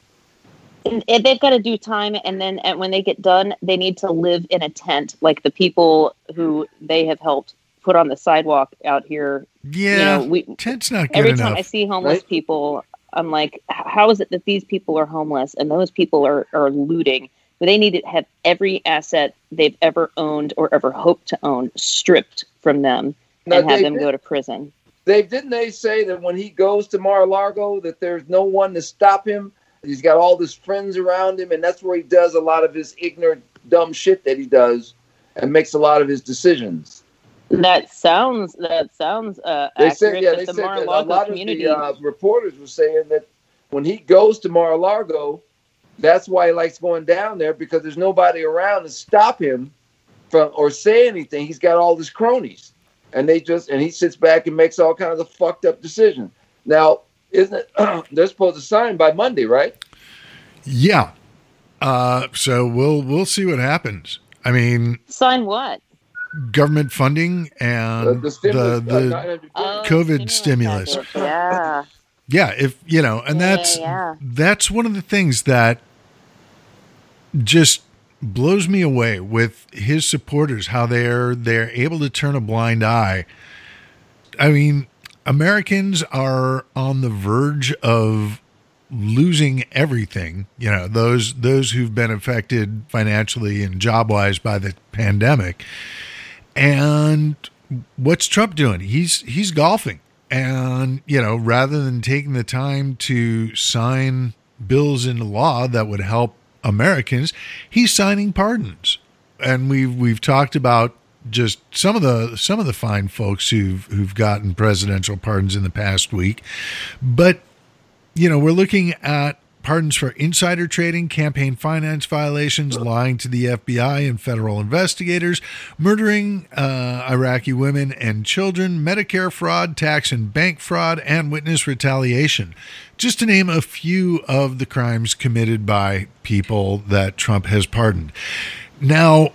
And, and they've got to do time and then and when they get done they need to live in a tent like the people who they have helped put on the sidewalk out here yeah you know we tent's not good every enough time i see homeless Right. people i'm like how is it that these people are homeless and those people are, are looting But they need to have every asset they've ever owned or ever hoped to own stripped from them Now, and have Dave, them go to prison They didn't they say that when he goes to Mar-a-Lago that there's no one to stop him. He's got all his friends around him, and that's where he does a lot of his ignorant, dumb shit that he does, and makes a lot of his decisions. that sounds that sounds uh They accurate said, yeah, they the said that a lot community of the uh, reporters were saying that when he goes to Mar-a-Lago, that's why he likes going down there because there's nobody around to stop him from or say anything. He's got all his cronies, and they just and he sits back and makes all kinds of fucked up decisions. Now, isn't it? <clears throat> they're supposed to sign by Monday, right? yeah uh, so we'll we'll see what happens i mean sign what government funding and the the, stimulus, uh, the 900 Oh, COVID stimulus. package. Yeah. Yeah, if you know, and Yeah, that's yeah. that's one of the things that just blows me away with his supporters how they're they're able to turn a blind eye. I mean, Americans are on the verge of losing everything. You know, those those who've been affected financially and job wise by the pandemic. And what's Trump doing? He's he's golfing. And, you know, rather than taking the time to sign bills into law that would help Americans, he's signing pardons. And we've we've talked about just some of the some of the fine folks who've who've gotten presidential pardons in the past week. But you know, we're looking at pardons for insider trading, campaign finance violations, lying to the FBI and federal investigators, murdering uh, Iraqi women and children, Medicare fraud, tax and bank fraud, and witness retaliation. Just to name a few of the crimes committed by people that Trump has pardoned. Now,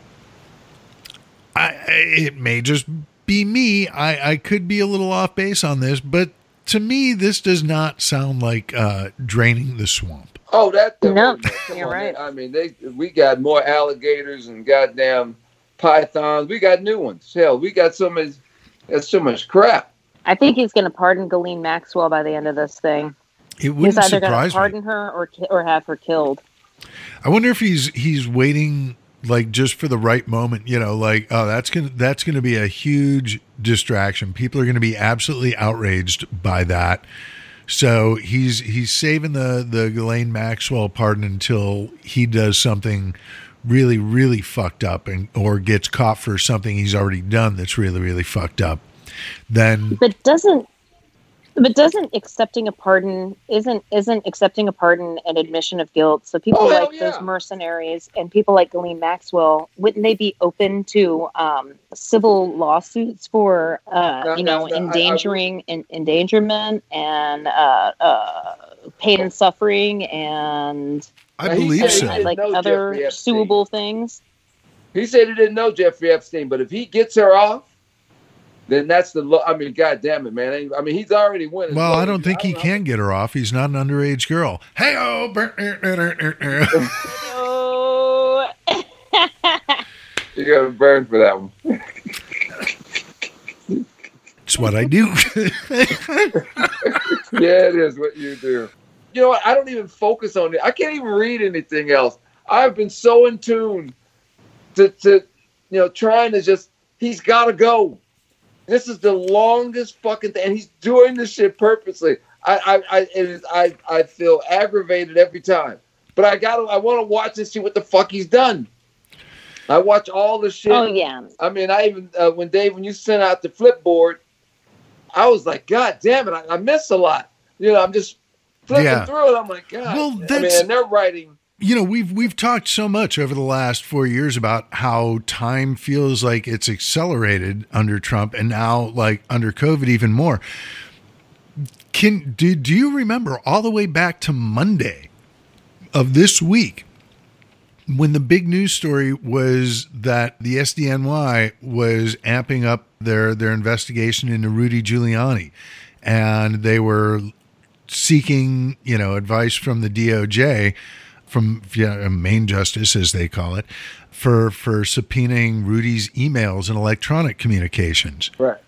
I, it may just be me. I, I could be a little off base on this, but to me, this does not sound like uh, draining the swamp. Oh, that that- No, come you're on, right. man. I mean, they we got more alligators and goddamn pythons. We got new ones. Hell, we got so much. That's so much crap. I think he's going to pardon Ghislaine Maxwell by the end of this thing. It He's wouldn't either going to surprise me. pardon her or or have her killed. I wonder if he's he's waiting like just for the right moment. You know, like oh, that's gonna that's gonna be a huge distraction. People are gonna be absolutely outraged by that. So he's he's saving the the Ghislaine Maxwell pardon until he does something really really fucked up and or gets caught for something he's already done that's really really fucked up. Then But doesn't but doesn't accepting a pardon isn't isn't accepting a pardon an admission of guilt? So people Oh, hell like those mercenaries and people like Ghislaine Maxwell, wouldn't they be open to um, civil lawsuits for uh, No, you no, know no, I- I- endangering endangerment and uh, uh, pain and suffering and I believe said so. didn't like other Jeffrey Epstein. suable things? He said he didn't know Jeffrey Epstein, but if he gets her off, then that's the. Lo- I mean, god damn it, man. I mean, he's already winning. Well, I don't think he can get her off. He's not an underage girl. Hey, oh, Oh, You got to burn for that one. it's what I do. <laughs> yeah, it is what you do. You know what? I don't even focus on it. I can't even read anything else. I've been so in tune to, to you know, trying to just, he's got to go. This is the longest fucking thing. And he's doing this shit purposely. I, I, I, it is, I, I feel aggravated every time. But I got to, I want to watch and see what the fuck he's done. I watch all the shit. oh yeah. I mean, I even uh, when Dave, when you sent out the flipboard, I was like, God damn it, I, I miss a lot. You know, I'm just flipping Yeah. through it. I'm like, God. Well, I mean, that's- and they're writing. You know, we've we've talked so much over the last four years about how time feels like it's accelerated under Trump, and now like under COVID even more. Can do do you remember all the way back to Monday of this week when the big news story was that the SDNY was amping up their their investigation into Rudy Giuliani, and they were seeking you know advice from the DOJ from know, uh, main justice as they call it for for subpoenaing Rudy's emails and electronic communications. Right.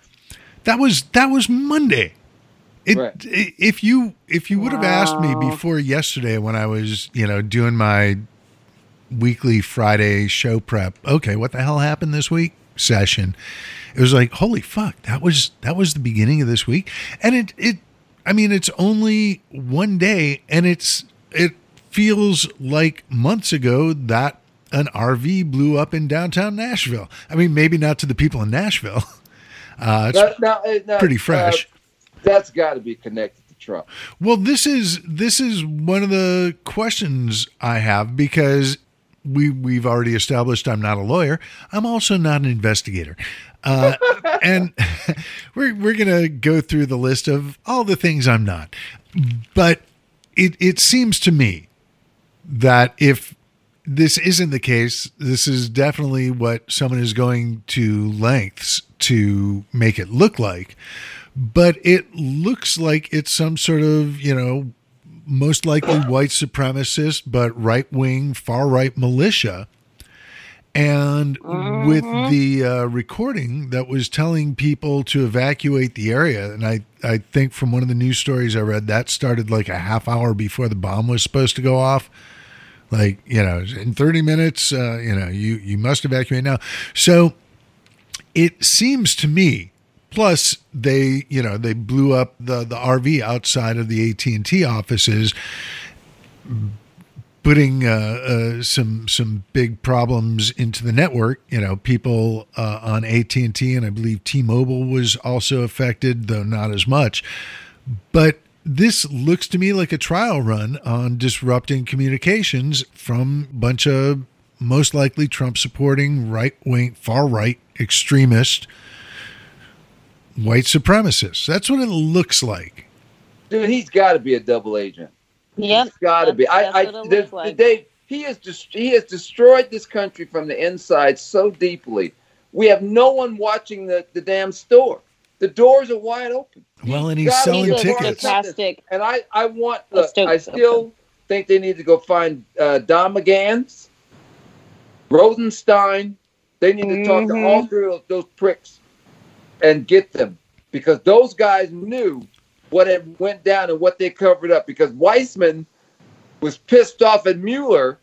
That was that was Monday. It, Right. If you if you would have asked me before yesterday when I was you know doing my weekly Friday show prep, okay, what the hell happened this week session? It was like holy fuck, that was that was the beginning of this week, and it it I mean it's only one day, and it's it feels like months ago that an RV blew up in downtown Nashville. I mean, maybe not to the people in Nashville. <laughs> Uh, it's now, pretty fresh. uh, that's got to be connected to Trump. Well, this is this is one of the questions I have because we we've already established I'm not a lawyer. I'm also not an investigator, uh, and <laughs> we're we're gonna go through the list of all the things I'm not. But it it seems to me that if this isn't the case, this is definitely what someone is going to lengths to make it look like. But it looks like it's some sort of, you know, most likely white supremacist, but right wing, far right militia. And with the uh, recording that was telling people to evacuate the area, and I, I think from one of the news stories I read, that started like a half hour before the bomb was supposed to go off. Like you know in 30 minutes uh, you know you you must evacuate now. So it seems to me plus they you know they blew up the the rv outside of the at&t offices putting uh, uh, some some big problems into the network. You know, people uh, on AT and T and I believe T-Mobile was also affected, though not as much. But this looks to me like a trial run on disrupting communications from a bunch of most likely Trump supporting right wing, far right extremist white supremacists. That's what it looks like. Dude, he's got to be a double agent. Yep. He's got to be. I, I, it the, looks like. Dave, he has just he has destroyed this country from the inside so deeply. We have no one watching the, the damn store. The doors are wide open. Well, and he's selling He's a tickets. Fantastic. And I, I want. Look, I this still think they need to go find uh, Don McGahn's, Rosenstein. They need to talk to Mhm. all three of those pricks and get them because those guys knew what had went down and what they covered up. Because Weissmann was pissed off at Mueller,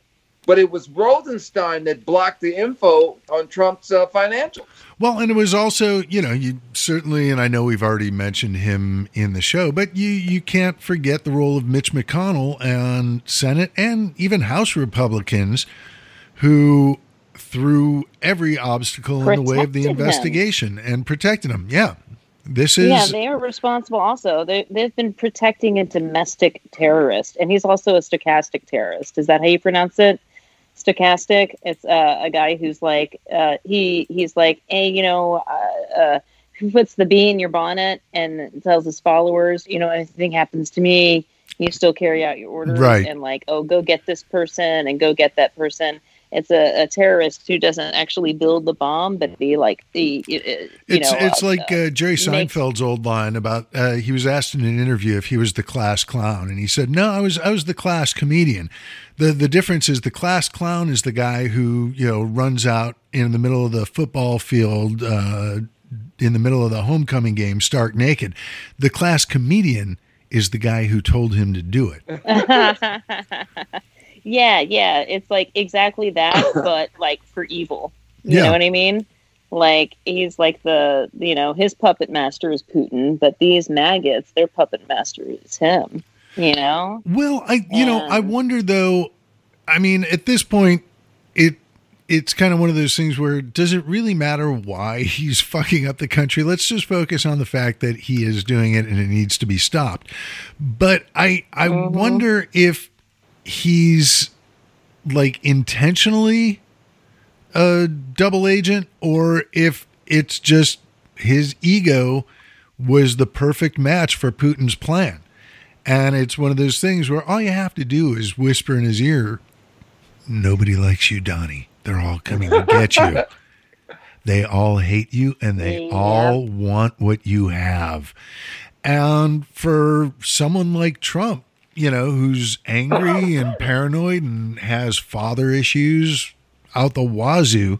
but it was Rosenstein that blocked the info on Trump's uh, financials. Well, and it was also, you know, you certainly, and I know we've already mentioned him in the show, but you you can't forget the role of Mitch McConnell and Senate and even House Republicans, who threw every obstacle in the way of the Protected him. investigation and protected him. Yeah, this is yeah, they are responsible. Also, they they've been protecting a domestic terrorist, and he's also a stochastic terrorist. Is that how you pronounce it? Stochastic. It's uh, a guy who's like uh, he he's like, hey, you know, uh, uh, who puts the bee in your bonnet and tells his followers, you know, anything happens to me, you still carry out your orders, Right. and like, oh, go get this person and go get that person. It's a, a terrorist who doesn't actually build the bomb, but be like the you It's know it's uh, like uh, Jerry makes- Seinfeld's old line about uh, he was asked in an interview if he was the class clown, and he said, "No, I was I was the class comedian." the The difference is the class clown is the guy who you know runs out in the middle of the football field uh, in the middle of the homecoming game stark naked. The class comedian is the guy who told him to do it. <laughs> <laughs> yeah, yeah. It's like exactly that, <laughs> but like for evil. You Yeah. know what I mean? Like he's like the you know, his puppet master is Putin, but these maggots, their puppet master is him. You know? Well, I you know I wonder though. I mean, at this point, it it's kind of one of those things where does it really matter why <laughs> he's fucking up the country? Let's just focus on the fact that he is doing it and it needs to be stopped. But I I Mhm. wonder if he's like intentionally a double agent or if it's just his ego was the perfect match for Putin's plan. And it's one of those things where all you have to do is whisper in his ear, Nobody likes you, Donnie. They're all coming to get you. <laughs> They all hate you and they Yeah. all want what you have. And for someone like Trump, you know, who's angry and paranoid and has father issues out the wazoo,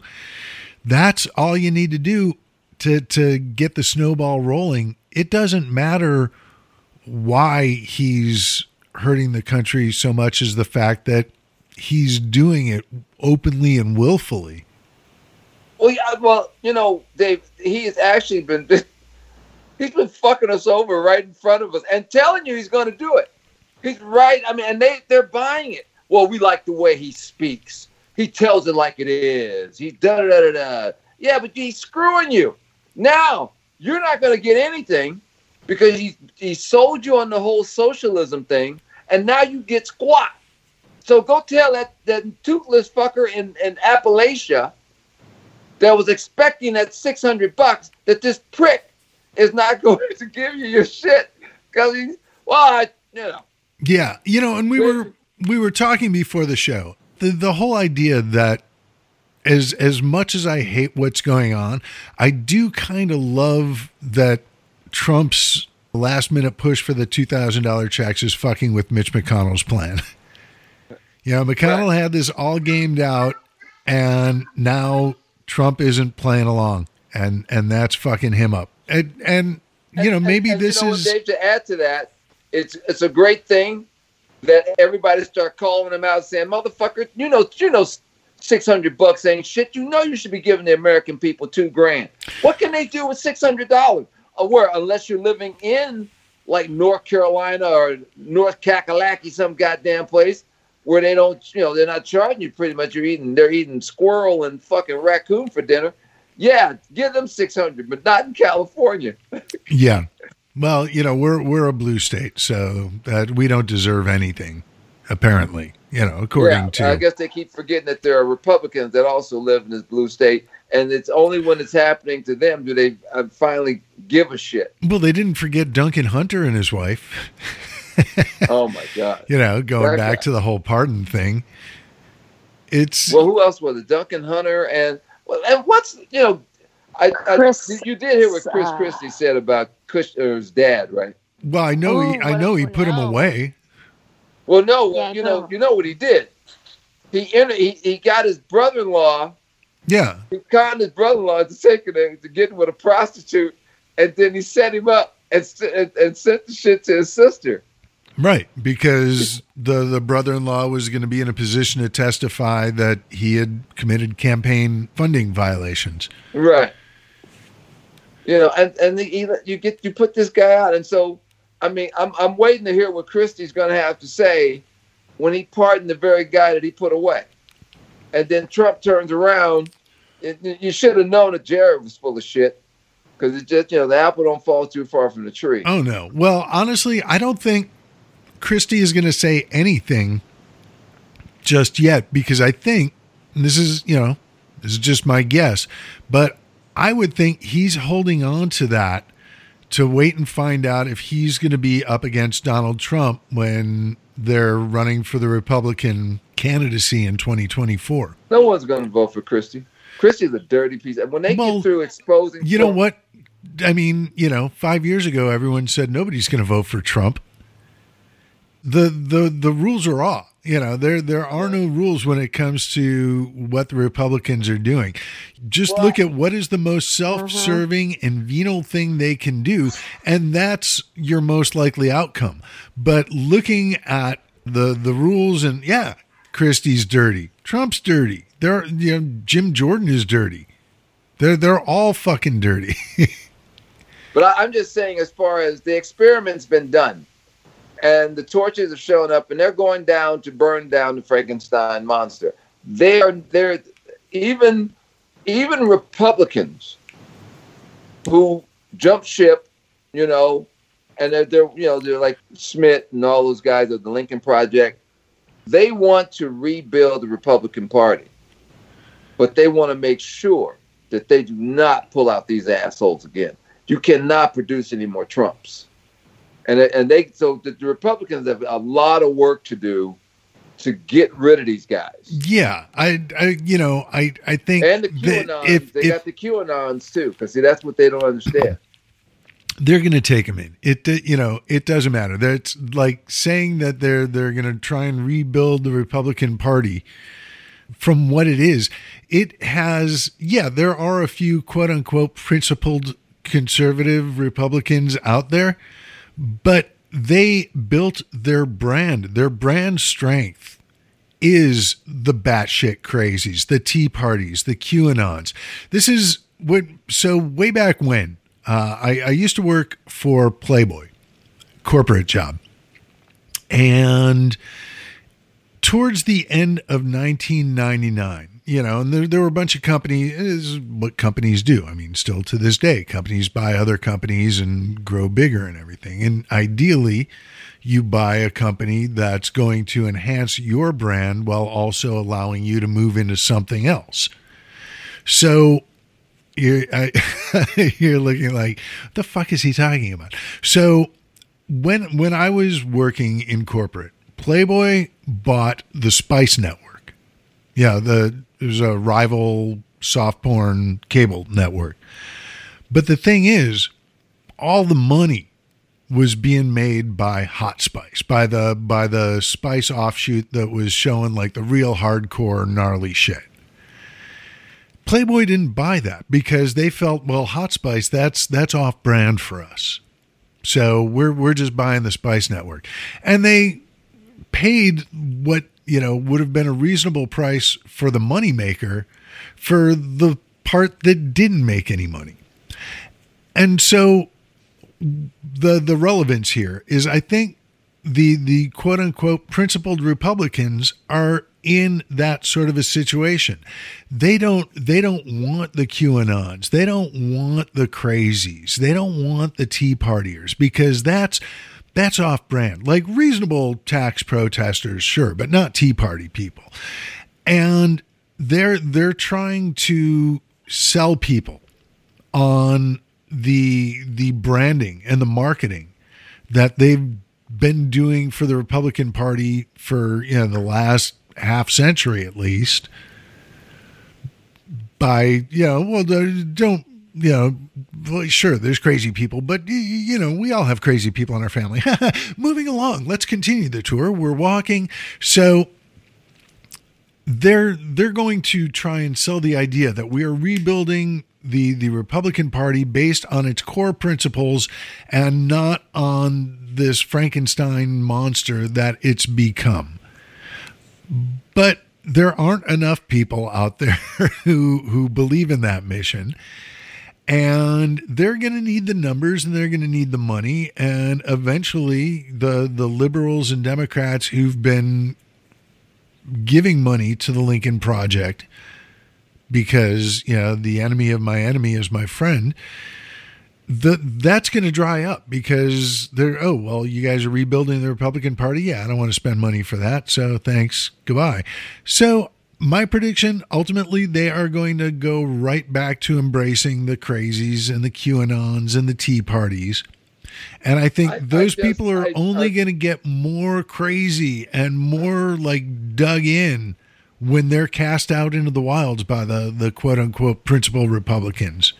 that's all you need to do to to get the snowball rolling. It doesn't matter why he's hurting the country so much as the fact that he's doing it openly and willfully. Well, yeah, well, you know, Dave, he has actually been <laughs> he's been fucking us over right in front of us and telling you he's going to do it. He's right. I mean, and they they're buying it. Well, we like the way he speaks. He tells it like it is. He da da da da. Yeah, but he's screwing you. Now you're not going to get anything because he he sold you on the whole socialism thing, and now you get squat. So go tell that that toothless fucker in in Appalachia that was expecting that 600 bucks that this prick is not <laughs> going to give you your shit because he's well I, you know Yeah, you know, and we were we were talking before the show. The the whole idea that as as much as I hate what's going on, I do kind of love that Trump's last minute push for the two thousand dollar checks is fucking with Mitch McConnell's plan. <laughs> you know, McConnell had this all gamed out, and now Trump isn't playing along, and and that's fucking him up. And and you know maybe and this you know is Dave, to add to that it's it's a great thing that everybody start calling them out saying motherfucker you know you know 600 bucks ain't shit. You know you should be giving the american people two grand. What can they do with 600 dollars? Uh, where unless you're living in like north carolina or north kakalaki some goddamn place where they don't you know they're not charging you pretty much. You're eating they're eating squirrel and fucking raccoon for dinner. Yeah give them 600 but not in california. Yeah. Well, you know, we're we're a blue state, so that we don't deserve anything, apparently. You know, according yeah, to I guess they keep forgetting that there are Republicans that also live in this blue state, and it's only when it's happening to them do they uh, finally give a shit. well, they didn't forget Duncan Hunter and his wife. <laughs> Oh my god! You know, going That back guy. to the whole pardon thing. It's Well, who else was it? Duncan Hunter and well, and what's you know, I, Chris, I you did hear what Chris uh, Christie said about Kushner's dad, right? well, I know he I know he put him away. Well, no, Yeah, you no. know, you know what he did. He inter- he he got his brother-in-law. Yeah. He conned his brother-in-law to taking him to get him with a prostitute, and then he set him up and and, and sent the shit to his sister. Right, because the the brother-in-law was going to be in a position to testify that he had committed campaign funding violations. Right. You know, and and the, you- get you put this guy out, and so I mean, I'm I'm waiting to hear what Christie's going to have to say when he pardoned the very guy that he put away, and then Trump turns around. It, you should have known that Jared was full of shit because it just you know the apple don't fall too far from the tree. Oh no. Well, honestly, I don't think Christie is going to say anything just yet because I think this is, you know, this is just my guess, but I would think he's holding on to that to wait and find out if he's going to be up against Donald Trump when they're running for the Republican candidacy in 2024. No one's going to vote for Christie. Christie's a dirty piece. And when they Well, get through exposing, You know Trump- what? I mean, you know, five years ago, everyone said nobody's going to vote for Trump. The the the rules are off. You know, there there are no rules when it comes to what the Republicans are doing. Just Well- look at what is the most self-serving uh-huh. and venal thing they can do, and that's your most likely outcome. But looking at the the rules and yeah, Christie's dirty, Trump's dirty. There, you know, Jim Jordan is dirty. They're they're all fucking dirty. <laughs> But I, I'm just saying, as far as the experiment's been done, and the torches have shown up, and they're going down to burn down the Frankenstein monster. They are they're even even Republicans who jump ship, you know, and they're, they're you know they're like Schmidt and all those guys of the Lincoln Project. They want to rebuild the Republican Party, but they want to make sure that they do not pull out these assholes again you cannot produce any more Trumps. And and they so the, the Republicans have a lot of work to do to get rid of these guys. yeah, I, I you know I I think And the QAnons, if, they if got the QAnons too, because see that's what they don't understand. <laughs> they're going to take them in, it you know it doesn't matter. That's like saying that they're they're going to try and rebuild the Republican Party from what it is. It has yeah, there are a few quote unquote principled conservative Republicans out there, but they built their brand, their brand strength is the batshit crazies, the Tea Parties, the QAnons. This is what, so way back when, uh, I, I used to work for Playboy, corporate job. And towards the end of 1999, you know, and there, there were a bunch of companies, what companies do. I mean, still to this day, companies buy other companies and grow bigger and everything. And ideally, you buy a company that's going to enhance your brand while also allowing you to move into something else. So you're, I, <laughs> you're looking like, the fuck is he talking about? So when when I was working in corporate, Playboy bought the Spice Network. Yeah, the it was a rival soft porn cable network. But the thing is, all the money was being made by Hot Spice, by the by the Spice offshoot that was showing like the real hardcore gnarly shit. Playboy didn't buy that because they felt, well, Hot Spice, that's that's off brand for us. So we're we're just buying the Spice Network. And they paid what, you know, would have been a reasonable price for the moneymaker for the part that didn't make any money. And so the the relevance here is I think the the quote unquote principled Republicans are in that sort of a situation. They don't they don't want the QAnons. They don't want the crazies. They don't want the Tea Partiers because that's that's off brand. Like reasonable tax protesters, sure, but not Tea Party people. And they're they're trying to sell people on the the branding and the marketing that they've been doing for the Republican Party for you know the last half century at least by you know well don't you know well, sure there's crazy people but you know we all have crazy people in our family. <laughs> Moving along let's continue the tour. We're walking so they're they're going to try and sell the idea that we are rebuilding the the Republican Party based on its core principles and not on this Frankenstein monster that it's become. But there aren't enough people out there <laughs> who who believe in that mission and they're going to need the numbers and they're going to need the money and eventually the the liberals and democrats who've been giving money to the Lincoln Project because, you know, the enemy of my enemy is my friend. The, that's going to dry up because they're, oh, well, you guys are rebuilding the Republican Party. Yeah, I don't want to spend money for that. So thanks. Goodbye. So my prediction ultimately they are going to go right back to embracing the crazies and the QAnons and the Tea Parties and I think I, those I just, people are I, only going to get more crazy and more like dug in when they're cast out into the wilds by the, the quote unquote principal Republicans.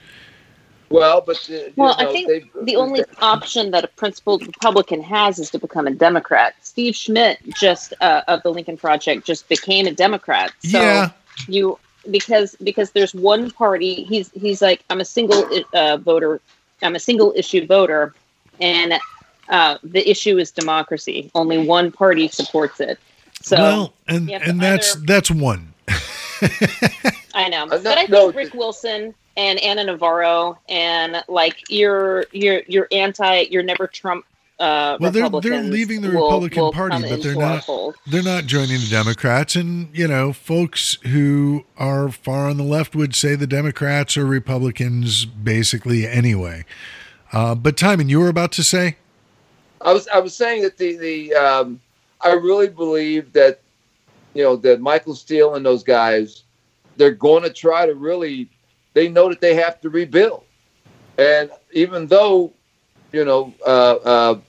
Well, but uh, well, know, I think the only option that a principled Republican has is to become a Democrat. Steve Schmidt, just uh, of the Lincoln Project, just became a Democrat. So yeah. you because because there's one party. He's he's like I'm a single uh, voter. I'm a single issue voter and uh, the issue is democracy. Only one party supports it. So well, and and that's either, that's one. <laughs> I know, uh, but I think no, Rick Wilson and Ana Navarro and like you're you're you're anti, you're never Trump. Uh, well, they're they're leaving the Republican will, will Party, but they're not they're not joining the Democrats. And you know, folks who are far on the left would say the Democrats are Republicans basically anyway. Uh, but Timon, you were about to say. I was I was saying that the the um, I really believe that you know that Michael Steele and those guys they're going to try to really they know that they have to rebuild, and even though you know uh, uh,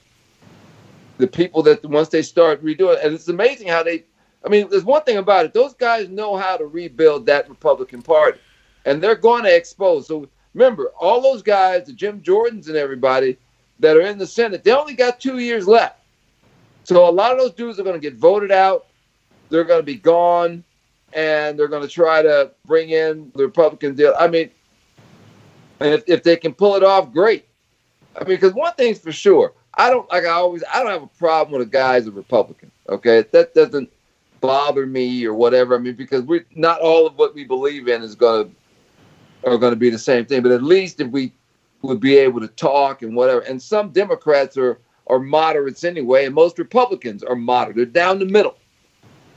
the people that once they start redoing, and it's amazing how they. I mean, there's one thing about it; those guys know how to rebuild that Republican Party, and they're going to expose. So Remember, all those guys, the Jim Jordans and everybody that are in the Senate, they only got two years left. So a lot of those dudes are going to get voted out. They're going to be gone, and they're going to try to bring in the Republican deal. I mean, if, if they can pull it off, great. I mean, because one thing's for sure, I don't like I always I don't have a problem with a guy's a Republican. Okay, that doesn't bother me or whatever. I mean, because we're not all of what we believe in is going to are going to be the same thing. But at least if we would be able to talk and whatever, and some Democrats are are moderates anyway, and most Republicans are moderate. They're down the middle,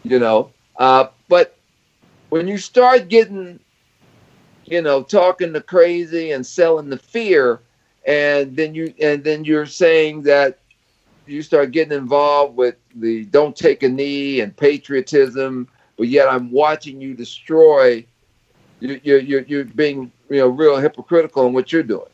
you know. Uh, but when you start getting, you know, talking the crazy and selling the fear, and then you and then you're saying that you start getting involved with the don't take a knee and patriotism, but yet I'm watching you destroy You're you're, you're being you know real hypocritical in what you're doing,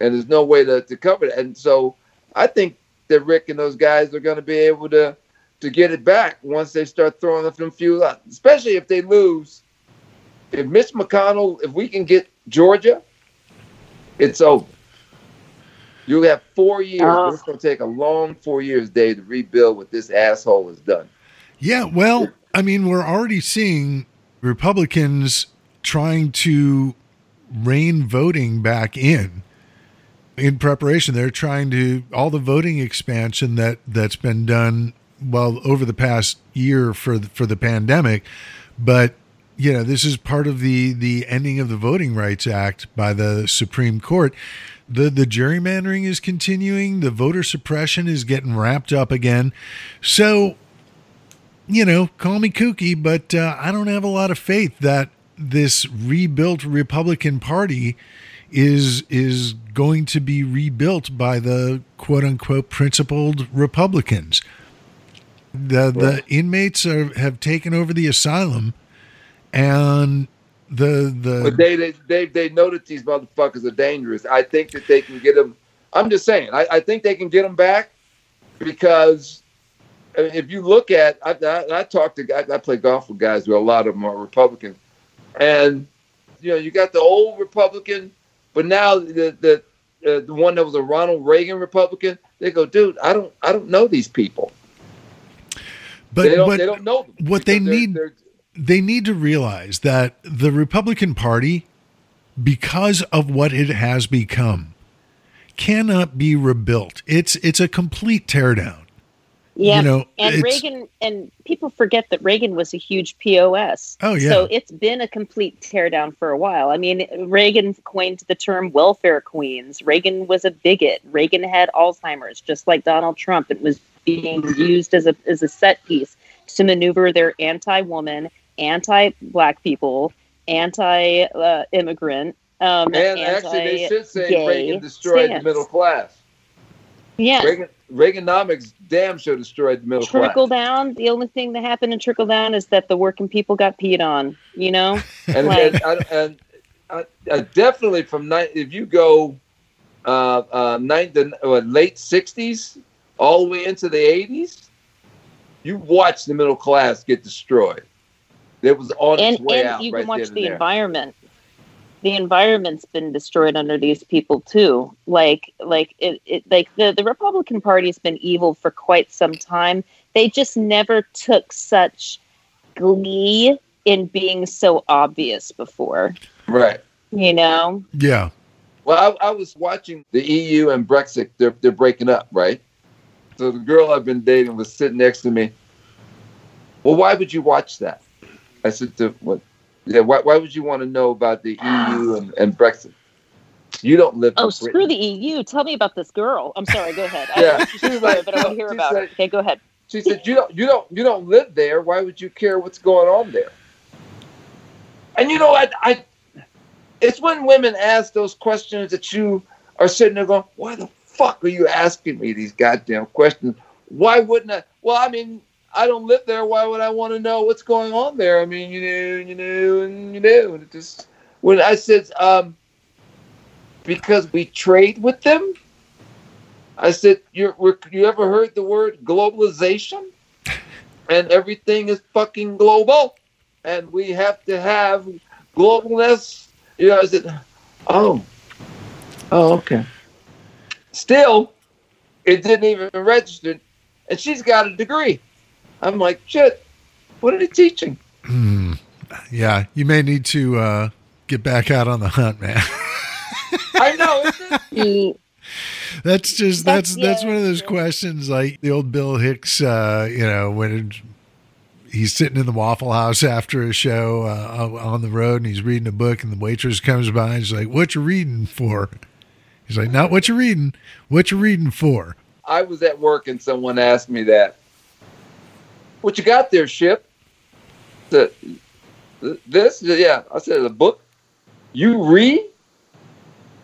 and there's no way to, to cover it. And so I think that Rick and those guys are going to be able to to get it back once they start throwing up them few out, especially if they lose. If Mitch McConnell, if we can get Georgia, it's over. You have four years. Uh, it's going to take a long four years, Dave, to rebuild what this asshole has done. Yeah, well, I mean, we're already seeing Republicans trying to rein voting back in in preparation they're trying to all the voting expansion that that's been done well over the past year for the, for the pandemic but you know this is part of the the ending of the voting rights act by the supreme court. The the gerrymandering is continuing. The voter suppression is getting wrapped up again. So you know, call me kooky, but uh, I don't have a lot of faith that this rebuilt Republican Party is is going to be rebuilt by the quote unquote principled Republicans. The the inmates are, have taken over the asylum, and the the But they, they they they know that these motherfuckers are dangerous. I think that they can get them. I'm just saying. I, I think they can get them back because I mean, if you look at, I, I, I talk to guys. I play golf with guys who a lot of them are Republican, and you know you got the old Republican, but now the the uh, the one that was a Ronald Reagan Republican. They go, dude, I don't I don't know these people. But they don't but they don't know them what they because they're- need they're- they need to realize that the Republican Party, because of what it has become, cannot be rebuilt. It's it's a complete teardown. Yeah, You know, and Reagan and people forget that Reagan was a huge POS. Oh, yeah. So it's been a complete teardown for a while. I mean, Reagan coined the term welfare queens. Reagan was a bigot. Reagan had Alzheimer's, just like Donald Trump. It was being used as a as a set piece to maneuver their anti-woman, anti-black people, anti-immigrant, um, and actually they should say Reagan destroyed stance. the middle class. Yeah. Reagan, Reaganomics damn sure destroyed the middle trickle class. Trickle down the only thing that happened in trickle down is that the working people got peed on you know <laughs> And, Like- and, and, and uh, uh, definitely from ni- if you go uh, uh, nine, the, uh, late '60s all the way into the '80s, you watch the middle class get destroyed. It was on and its way and out you right can watch the there. environment the environment's been destroyed under these people too like like it, it like the the republican party's been evil for quite some time they just never took such glee in being so obvious before Right. you know Yeah. Well, I, I was watching the EU and Brexit. They're they're breaking up, right? So the girl I've been dating was sitting next to me. Well, why would you watch that? I said, to, "What? Yeah, why, why would you want to know about the EU and, and Brexit? You don't live. oh screw Britain." the eu tell me about this girl i'm sorry go ahead Yeah, don't know if you should she's like- but i want to hear about said- it okay go ahead She said, "You don't, you don't, you don't live there. Why would you care what's going on there?" And you know, I, I, it's when women ask those questions that you are sitting there going, "Why the fuck are you asking me these goddamn questions? Why wouldn't I?" Well, I mean, I don't live there. Why would I want to know what's going on there? I mean, you know, you know, and you know, and it just when I said, um, because we trade with them. I said, "You you ever heard the word globalization? And everything is fucking global, and we have to have globalness." You know, I said, "Oh, oh, okay." Still, it didn't even register, and she's got a degree. I'm like, "Shit, what are they teaching?" Hmm. Yeah. You may need to uh, get back out on the hunt, man. I know. Isn't it? <laughs> That's just that's That's- that's, one of those questions like the old Bill Hicks. Uh, you know when he's sitting in the Waffle House after a show uh, on the road and he's reading a book and the waitress comes by and she's like, "What you reading for?" He's like, "Not what you're reading. What you reading for?" I was at work and someone asked me that. What you got there, Ship? The, this? Yeah. I said, a book? You read?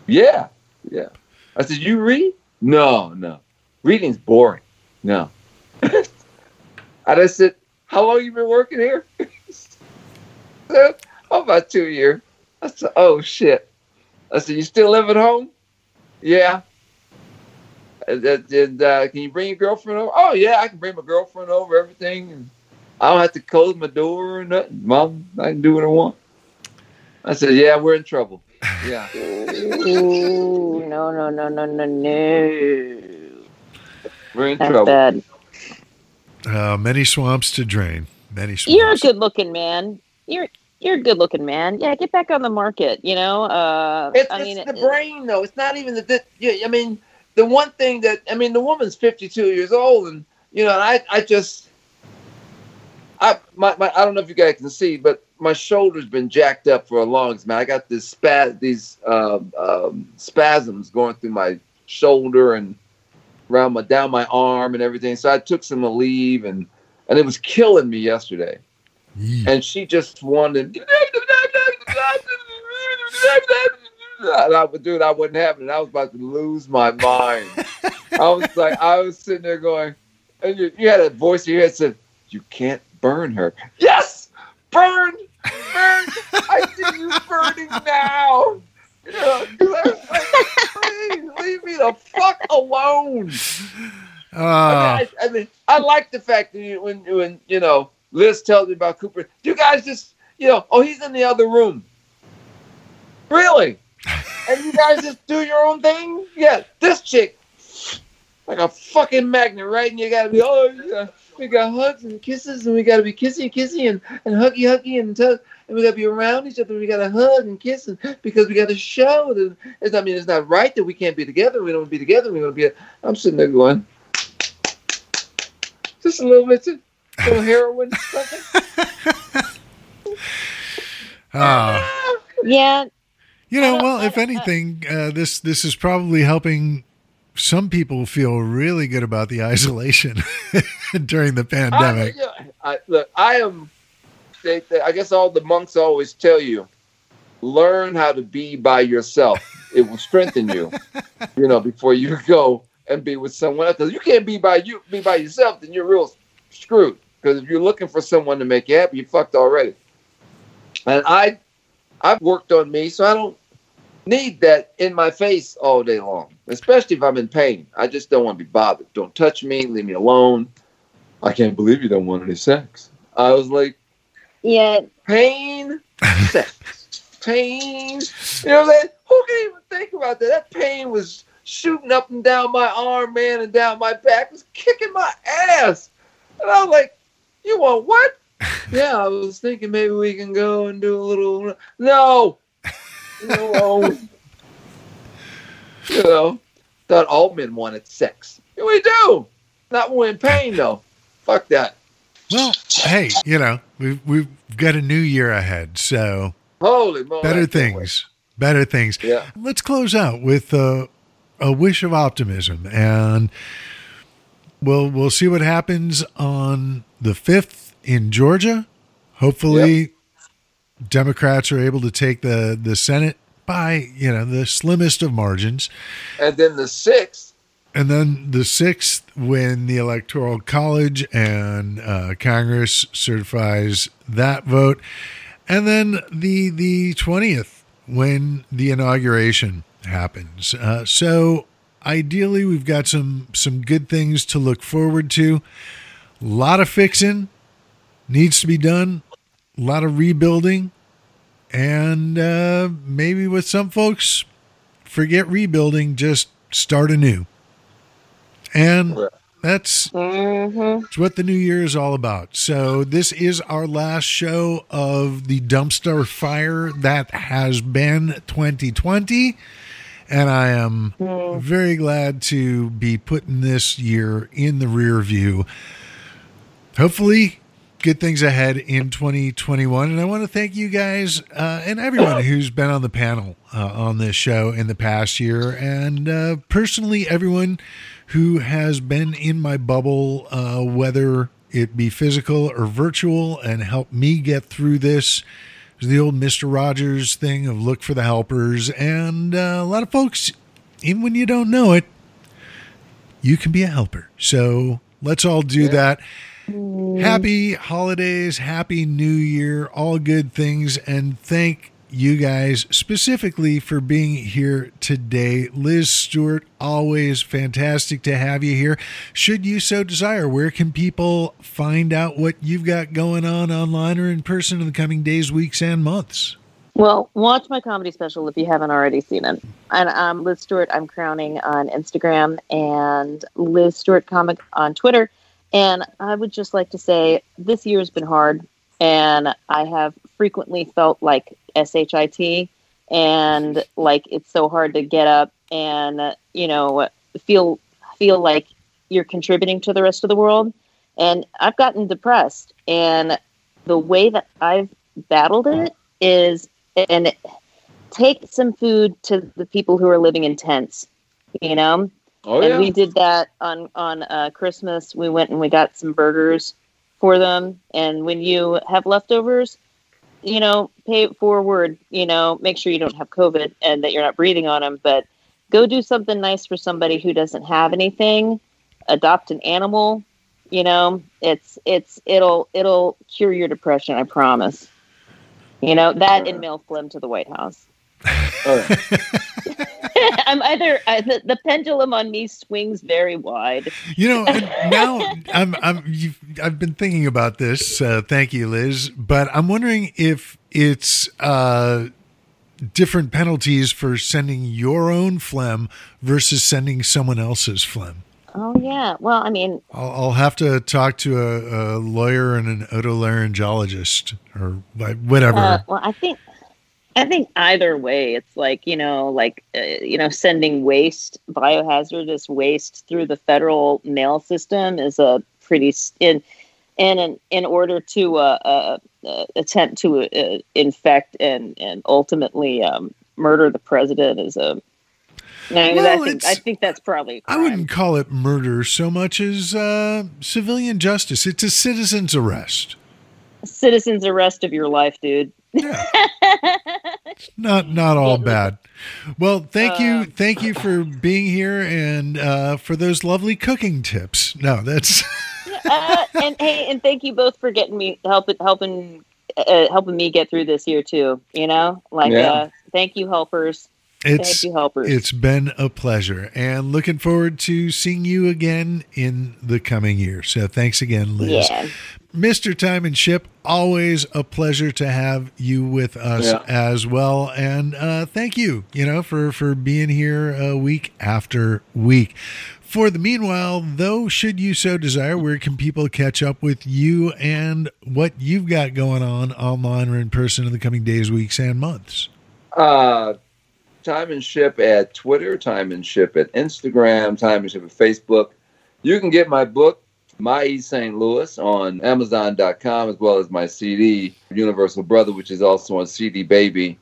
Yeah. Yeah. I said, you read? No, no. Reading's boring. No. <laughs> I said, how long you been working here? <laughs> Oh, about two years. I said, oh, shit. I said, you still live at home? Yeah. And, and, and, uh, can you bring your girlfriend over? Oh yeah, I can bring my girlfriend over. Everything, and I don't have to close my door or nothing. Mom, I can do what I want. I said, yeah, we're in trouble. Yeah, <laughs> Ooh, no, no, no, no, no, no. we're in That's trouble. bad. Uh, many swamps to drain. Many swamps. You're a good looking man. You're you're a good looking man. Yeah, get back on the market. You know, uh, It's, I it's mean, the it- brain, though. It's not even the. yeah, I mean, the one thing that I mean, the woman's fifty-two years old, and you know, and I, I just, I, my, my, I don't know if you guys can see, but my shoulder's been jacked up for a long time. I got this spas, these um, um, spasms going through my shoulder and around my down my arm and everything. So I took some leave and and it was killing me yesterday. And she just wanted. And I, would, dude, I wasn't having it. I was about to lose my mind. <laughs> I was like, I was sitting there going, and you, you had a voice in your head said, "You can't burn her." Yes, burn, burn. I see you burning now. You know, 'cause like, please leave me the fuck alone. Oh, I, I mean, I like the fact that you, when when you know Liz tells me about Cooper, you guys just you know, oh, he's in the other room. Really? <laughs> And you guys just do your own thing? Yeah, this chick, like a fucking magnet, right? And you gotta be, oh, yeah, we got hugs and kisses, and we gotta be kissy, kissy, and, and huggy, huggy, and tug, and we gotta be around each other. We gotta hug and kiss, and, because we gotta show that it's, I mean, it's not right that we can't be together. We don't be together. We to be. I'm sitting there going, just a little bit, a little heroin, something. oh. <laughs> Yeah, You know, Uh, well, uh, if uh, anything, uh, this this is probably helping some people feel really good about the isolation <laughs> during the pandemic. I, yeah, I, look, I am. They, they, I guess all the monks always tell you, learn how to be by yourself. It will strengthen you. you know, before you go and be with someone else. 'Cause you can't be by you be by yourself, then you're real screwed. Because if you're looking for someone to make you happy, you fucked already. And I, I've worked on me, so I don't need that in my face all day long. Especially if I'm in pain. I just don't want to be bothered. Don't touch me. Leave me alone. I can't believe you don't want any sex. I was like, yeah. pain, sex, <laughs> pain. You know what I'm saying? Who can even think about that? That pain was shooting up and down my arm, man, and down my back. It was kicking my ass. And I was like, you want what? <laughs> yeah, I was thinking maybe we can go and do a little. No. No. <laughs> you know, thought all men wanted sex. Yeah, we do. Not when we're in pain, though. Fuck that. Well, hey, you know, we've we've got a new year ahead, so Holy moly. better things, better things. Yeah. Let's close out with uh, a wish of optimism, and we'll we'll see what happens on the fifth in Georgia. Hopefully, Democrats are able to take the the Senate by you know the slimmest of margins. And then the sixth, And then the sixth, when the Electoral College and uh, Congress certifies that vote, and then the the twentieth, when the inauguration happens. Uh, so ideally, we've got some some good things to look forward to. A lot of fixing needs to be done. A lot of rebuilding, and uh, maybe with some folks, forget rebuilding, just start anew. And that's Mm-hmm. it's what the new year is all about. So this is our last show of the dumpster fire that has been 2020. And I am very glad to be putting this year in the rear view. Hopefully, good things ahead in 2021. And I want to thank you guys uh, and everyone who's been on the panel uh, on this show in the past year. And uh, personally, everyone who has been in my bubble, uh, whether it be physical or virtual, and helped me get through this. The old Mr. Rogers thing of look for the helpers. And uh, a lot of folks, even when you don't know it, you can be a helper. So let's all do that. Happy holidays, happy new year, all good things, and thank you guys specifically for being here today. Liz Stewart, always fantastic to have you here. Should you so desire, where can people find out what you've got going on online or in person in the coming days, weeks, and months? Well, watch my comedy special if you haven't already seen it. And I'm Liz Stewart. I'm crowning on Instagram and Liz Stewart Comic on Twitter. And I would just like to say this year has been hard, and I have frequently felt like shit and like it's so hard to get up and you know feel feel like you're contributing to the rest of the world. And I've gotten depressed, and the way that I've battled it is and take some food to the people who are living in tents you know Oh and yeah. we did that on on uh, christmas we went and we got some burgers for them. And when you have leftovers, you know, pay it forward. You know, make sure you don't have COVID and that you're not breathing on them. But go do something nice for somebody who doesn't have anything. Adopt an animal. You know, it's it's it'll it'll cure your depression. I promise. You know that and mail phlegm to the White House. Oh, <laughs> <laughs> I'm either I, the, the pendulum on me swings very wide. You know, <laughs> now I'm I'm you've, I've been thinking about this. Uh, thank you, Liz. But I'm wondering if it's uh, different penalties for sending your own phlegm versus sending someone else's phlegm. Oh yeah. Well, I mean, I'll, I'll have to talk to a, a lawyer and an otolaryngologist or whatever. uh, well, I think I think either way, it's like you know, like uh, you know, sending waste, biohazardous waste through the federal mail system is a pretty in and in, in order to uh, uh, uh, attempt to uh, infect and and ultimately um, murder the president is a. I, mean, I Well, think I think that's probably. I wouldn't call it murder so much as uh, civilian justice. It's a citizen's arrest. citizen's arrest of your life, dude. Yeah. <laughs> not not all bad. Well, thank you, Um, thank you for being here and uh, for those lovely cooking tips. No, that's <laughs> uh, and hey, and thank you both for getting me helping helping uh, helping me get through this year too. You know, like Yeah. uh, thank you, helpers. thank it's you, helpers. it's been a pleasure, and looking forward to seeing you again in the coming year. So thanks again, Liz. yeah. Mr. Time and Ship, always a pleasure to have you with us Yeah. as well. And uh, thank you, you know, for, for being here uh, week after week. For the meanwhile, though, should you so desire, where can people catch up with you and what you've got going on online or in person in the coming days, weeks, and months? Uh, time and ship at Twitter, time and ship at Instagram, time and ship at Facebook. You can get my book, My East St. Louis, on Amazon.com, as well as my CD, Universal Brother, which is also on CD Baby.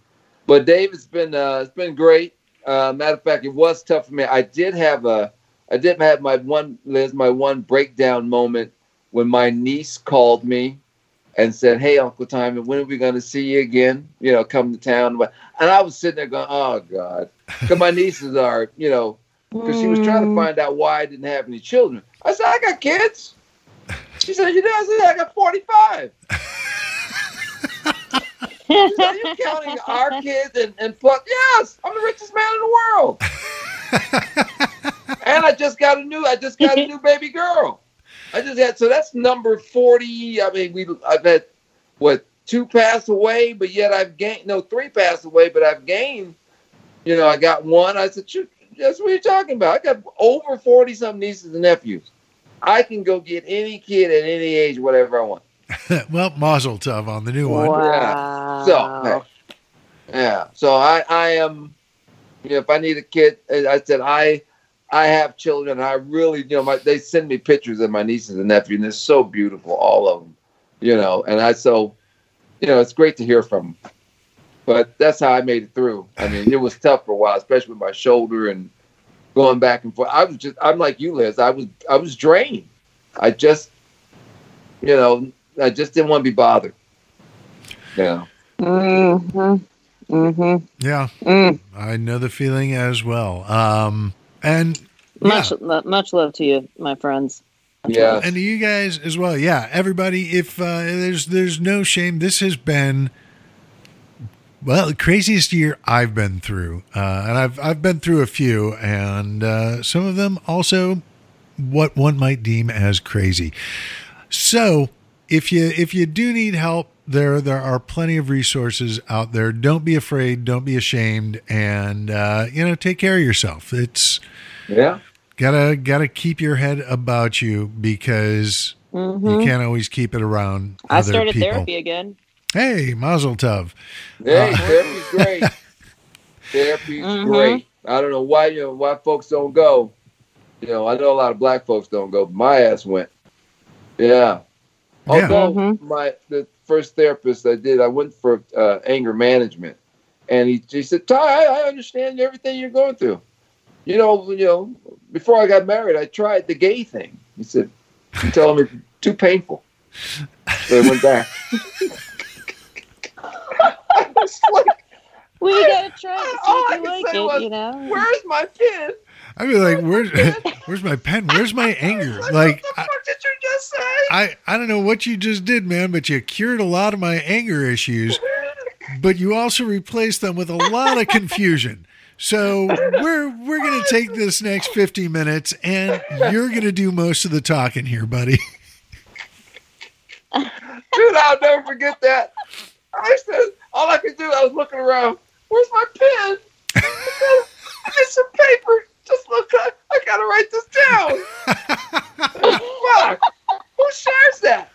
But Dave, it's been uh, it's been great. Uh, matter of fact, it was tough for me. I did have a, I did have my one, Liz, my one breakdown moment when my niece called me and said, "Hey, Uncle Timon, when are we going to see you again? You know, come to town." And I was sitting there going, "Oh God," because my <laughs> nieces are, you know, because she was trying to mm. find out why I didn't have any children. I said, "I got kids." She said, "You do?" I said, "I got 45." She said, Are you counting our kids and, and plus? Yes, I'm the richest man in the world. <laughs> and I just got a new, I just got a new baby girl. I just had so that's number 40. I mean, we I've had what two pass away, but yet I've gained no three pass away, but I've gained. You know, I got one. I said, "Shoot, that's what you're talking about. I got over 40 some nieces and nephews. I can go get any kid at any age, whatever I want. <laughs> well, Mazel Tov on the new one. Wow. So, yeah. So I, I am, you know, if I need a kid, I said I, I have children. I really, you know, my they send me pictures of my nieces and nephews, and they're so beautiful, all of them, you know. And I so, you know, it's great to hear from them. But that's how I made it through. I mean, it was tough for a while, especially with my shoulder and going back and forth. I was just, I'm like you, Liz. I was, I was drained. I just, you know, I just didn't want to be bothered. Yeah. Mm-hmm. Mm-hmm. Yeah, Mm. I know the feeling as well. Um, and yeah. Much, lo- much love to you, my friends. Yeah. and to you guys as well. Yeah, everybody. If uh, there's there's no shame, this has been well the craziest year I've been through, uh, and I've I've been through a few, and uh, some of them also what one might deem as crazy. So if you if you do need help, there there are plenty of resources out there. Don't be afraid. Don't be ashamed, and uh, you know take care of yourself. It's Yeah. gotta gotta keep your head about you because hmm you can't always keep it around I started people. therapy again. Hey, Mazel Tov. Hey, Uh, therapy's <laughs> great. Therapy's Mhm. great. I don't know why you know why folks don't go. You know, I know a lot of black folks don't go, but my ass went. Yeah. Yeah. Although Mhm. my the first therapist I did, I went for uh, anger management, and he, he said, "Ty, I, I understand everything you're going through. You know, you know, before I got married, I tried the gay thing." He said, "You tell me too painful." So I went back. <laughs> I <laughs> like, We gotta try to see All if you like it, was, you know. Where's my pen? I'd be like, "Where's <laughs> where's my pen? Where's my <laughs> anger?" Like, what the I, fuck did you just say? I I don't know what you just did, man, but you cured a lot of my anger issues, but you also replaced them with a lot of confusion. So we're we're gonna take this next fifty minutes, and you're gonna do most of the talking here, buddy. Dude, I'll never forget that. I said, all I could do, I was looking around. Where's my pen? I get some paper. Just look, I, I gotta write this down. <laughs> Fuck. Who shares that?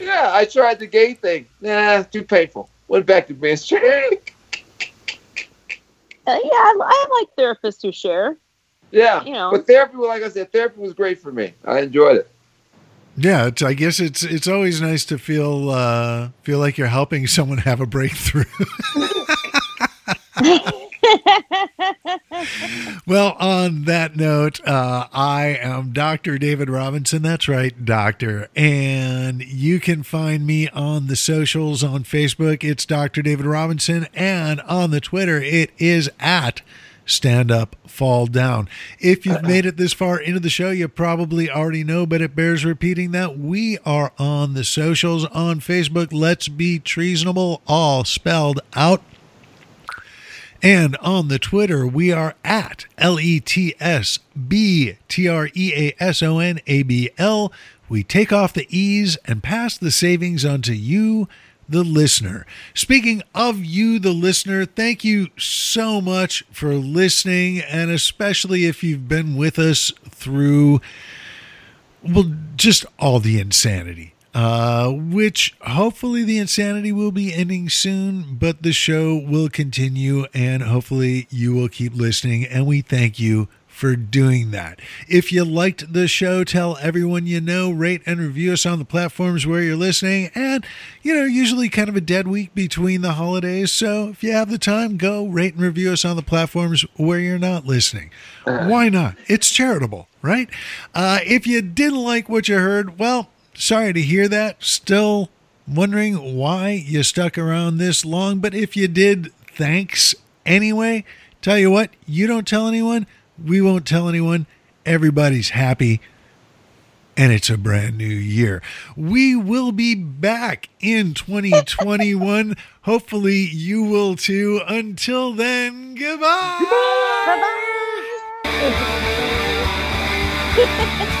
Yeah, I tried the gay thing. Nah, too painful. Went back to being straight. Uh, yeah, I, I like therapists who share. Yeah, You know. but therapy, like I said, therapy was great for me. I enjoyed it. Yeah, I guess it's it's always nice to feel uh, feel like you're helping someone have a breakthrough. <laughs> well, on that note, uh, I am Dr. David Robinson. That's right, Doctor. And you can find me on the socials on Facebook. It's Dr. David Robinson. And on the Twitter, it is at Stand Up, Fall Down. If you've uh-uh. made it this far into the show, you probably already know, but it bears repeating that we are on the socials on Facebook. Let's be treasonable, all spelled out. And on the Twitter, we are at L E T S B T R E A S O N A B L. We take off the E's and pass the savings on to you, the listener. Speaking of you, the listener, thank you so much for listening, and especially if you've been with us through, well, just all the insanity uh, which hopefully the insanity will be ending soon, but the show will continue and hopefully you will keep listening. And we thank you for doing that. If you liked the show, tell everyone you know, rate and review us on the platforms where you're listening. And, you know, usually kind of a dead week between the holidays. So if you have the time, go rate and review us on the platforms where you're not listening. Why not? It's charitable, right? Uh, if you didn't like what you heard, well, sorry to hear that. Still wondering why you stuck around this long, but if you did, thanks anyway. Tell you what, you don't tell anyone, we won't tell anyone. Everybody's happy. And it's a brand new year. We will be back in 2021. <laughs> Hopefully, you will too. Until then, goodbye. Bye bye. <laughs>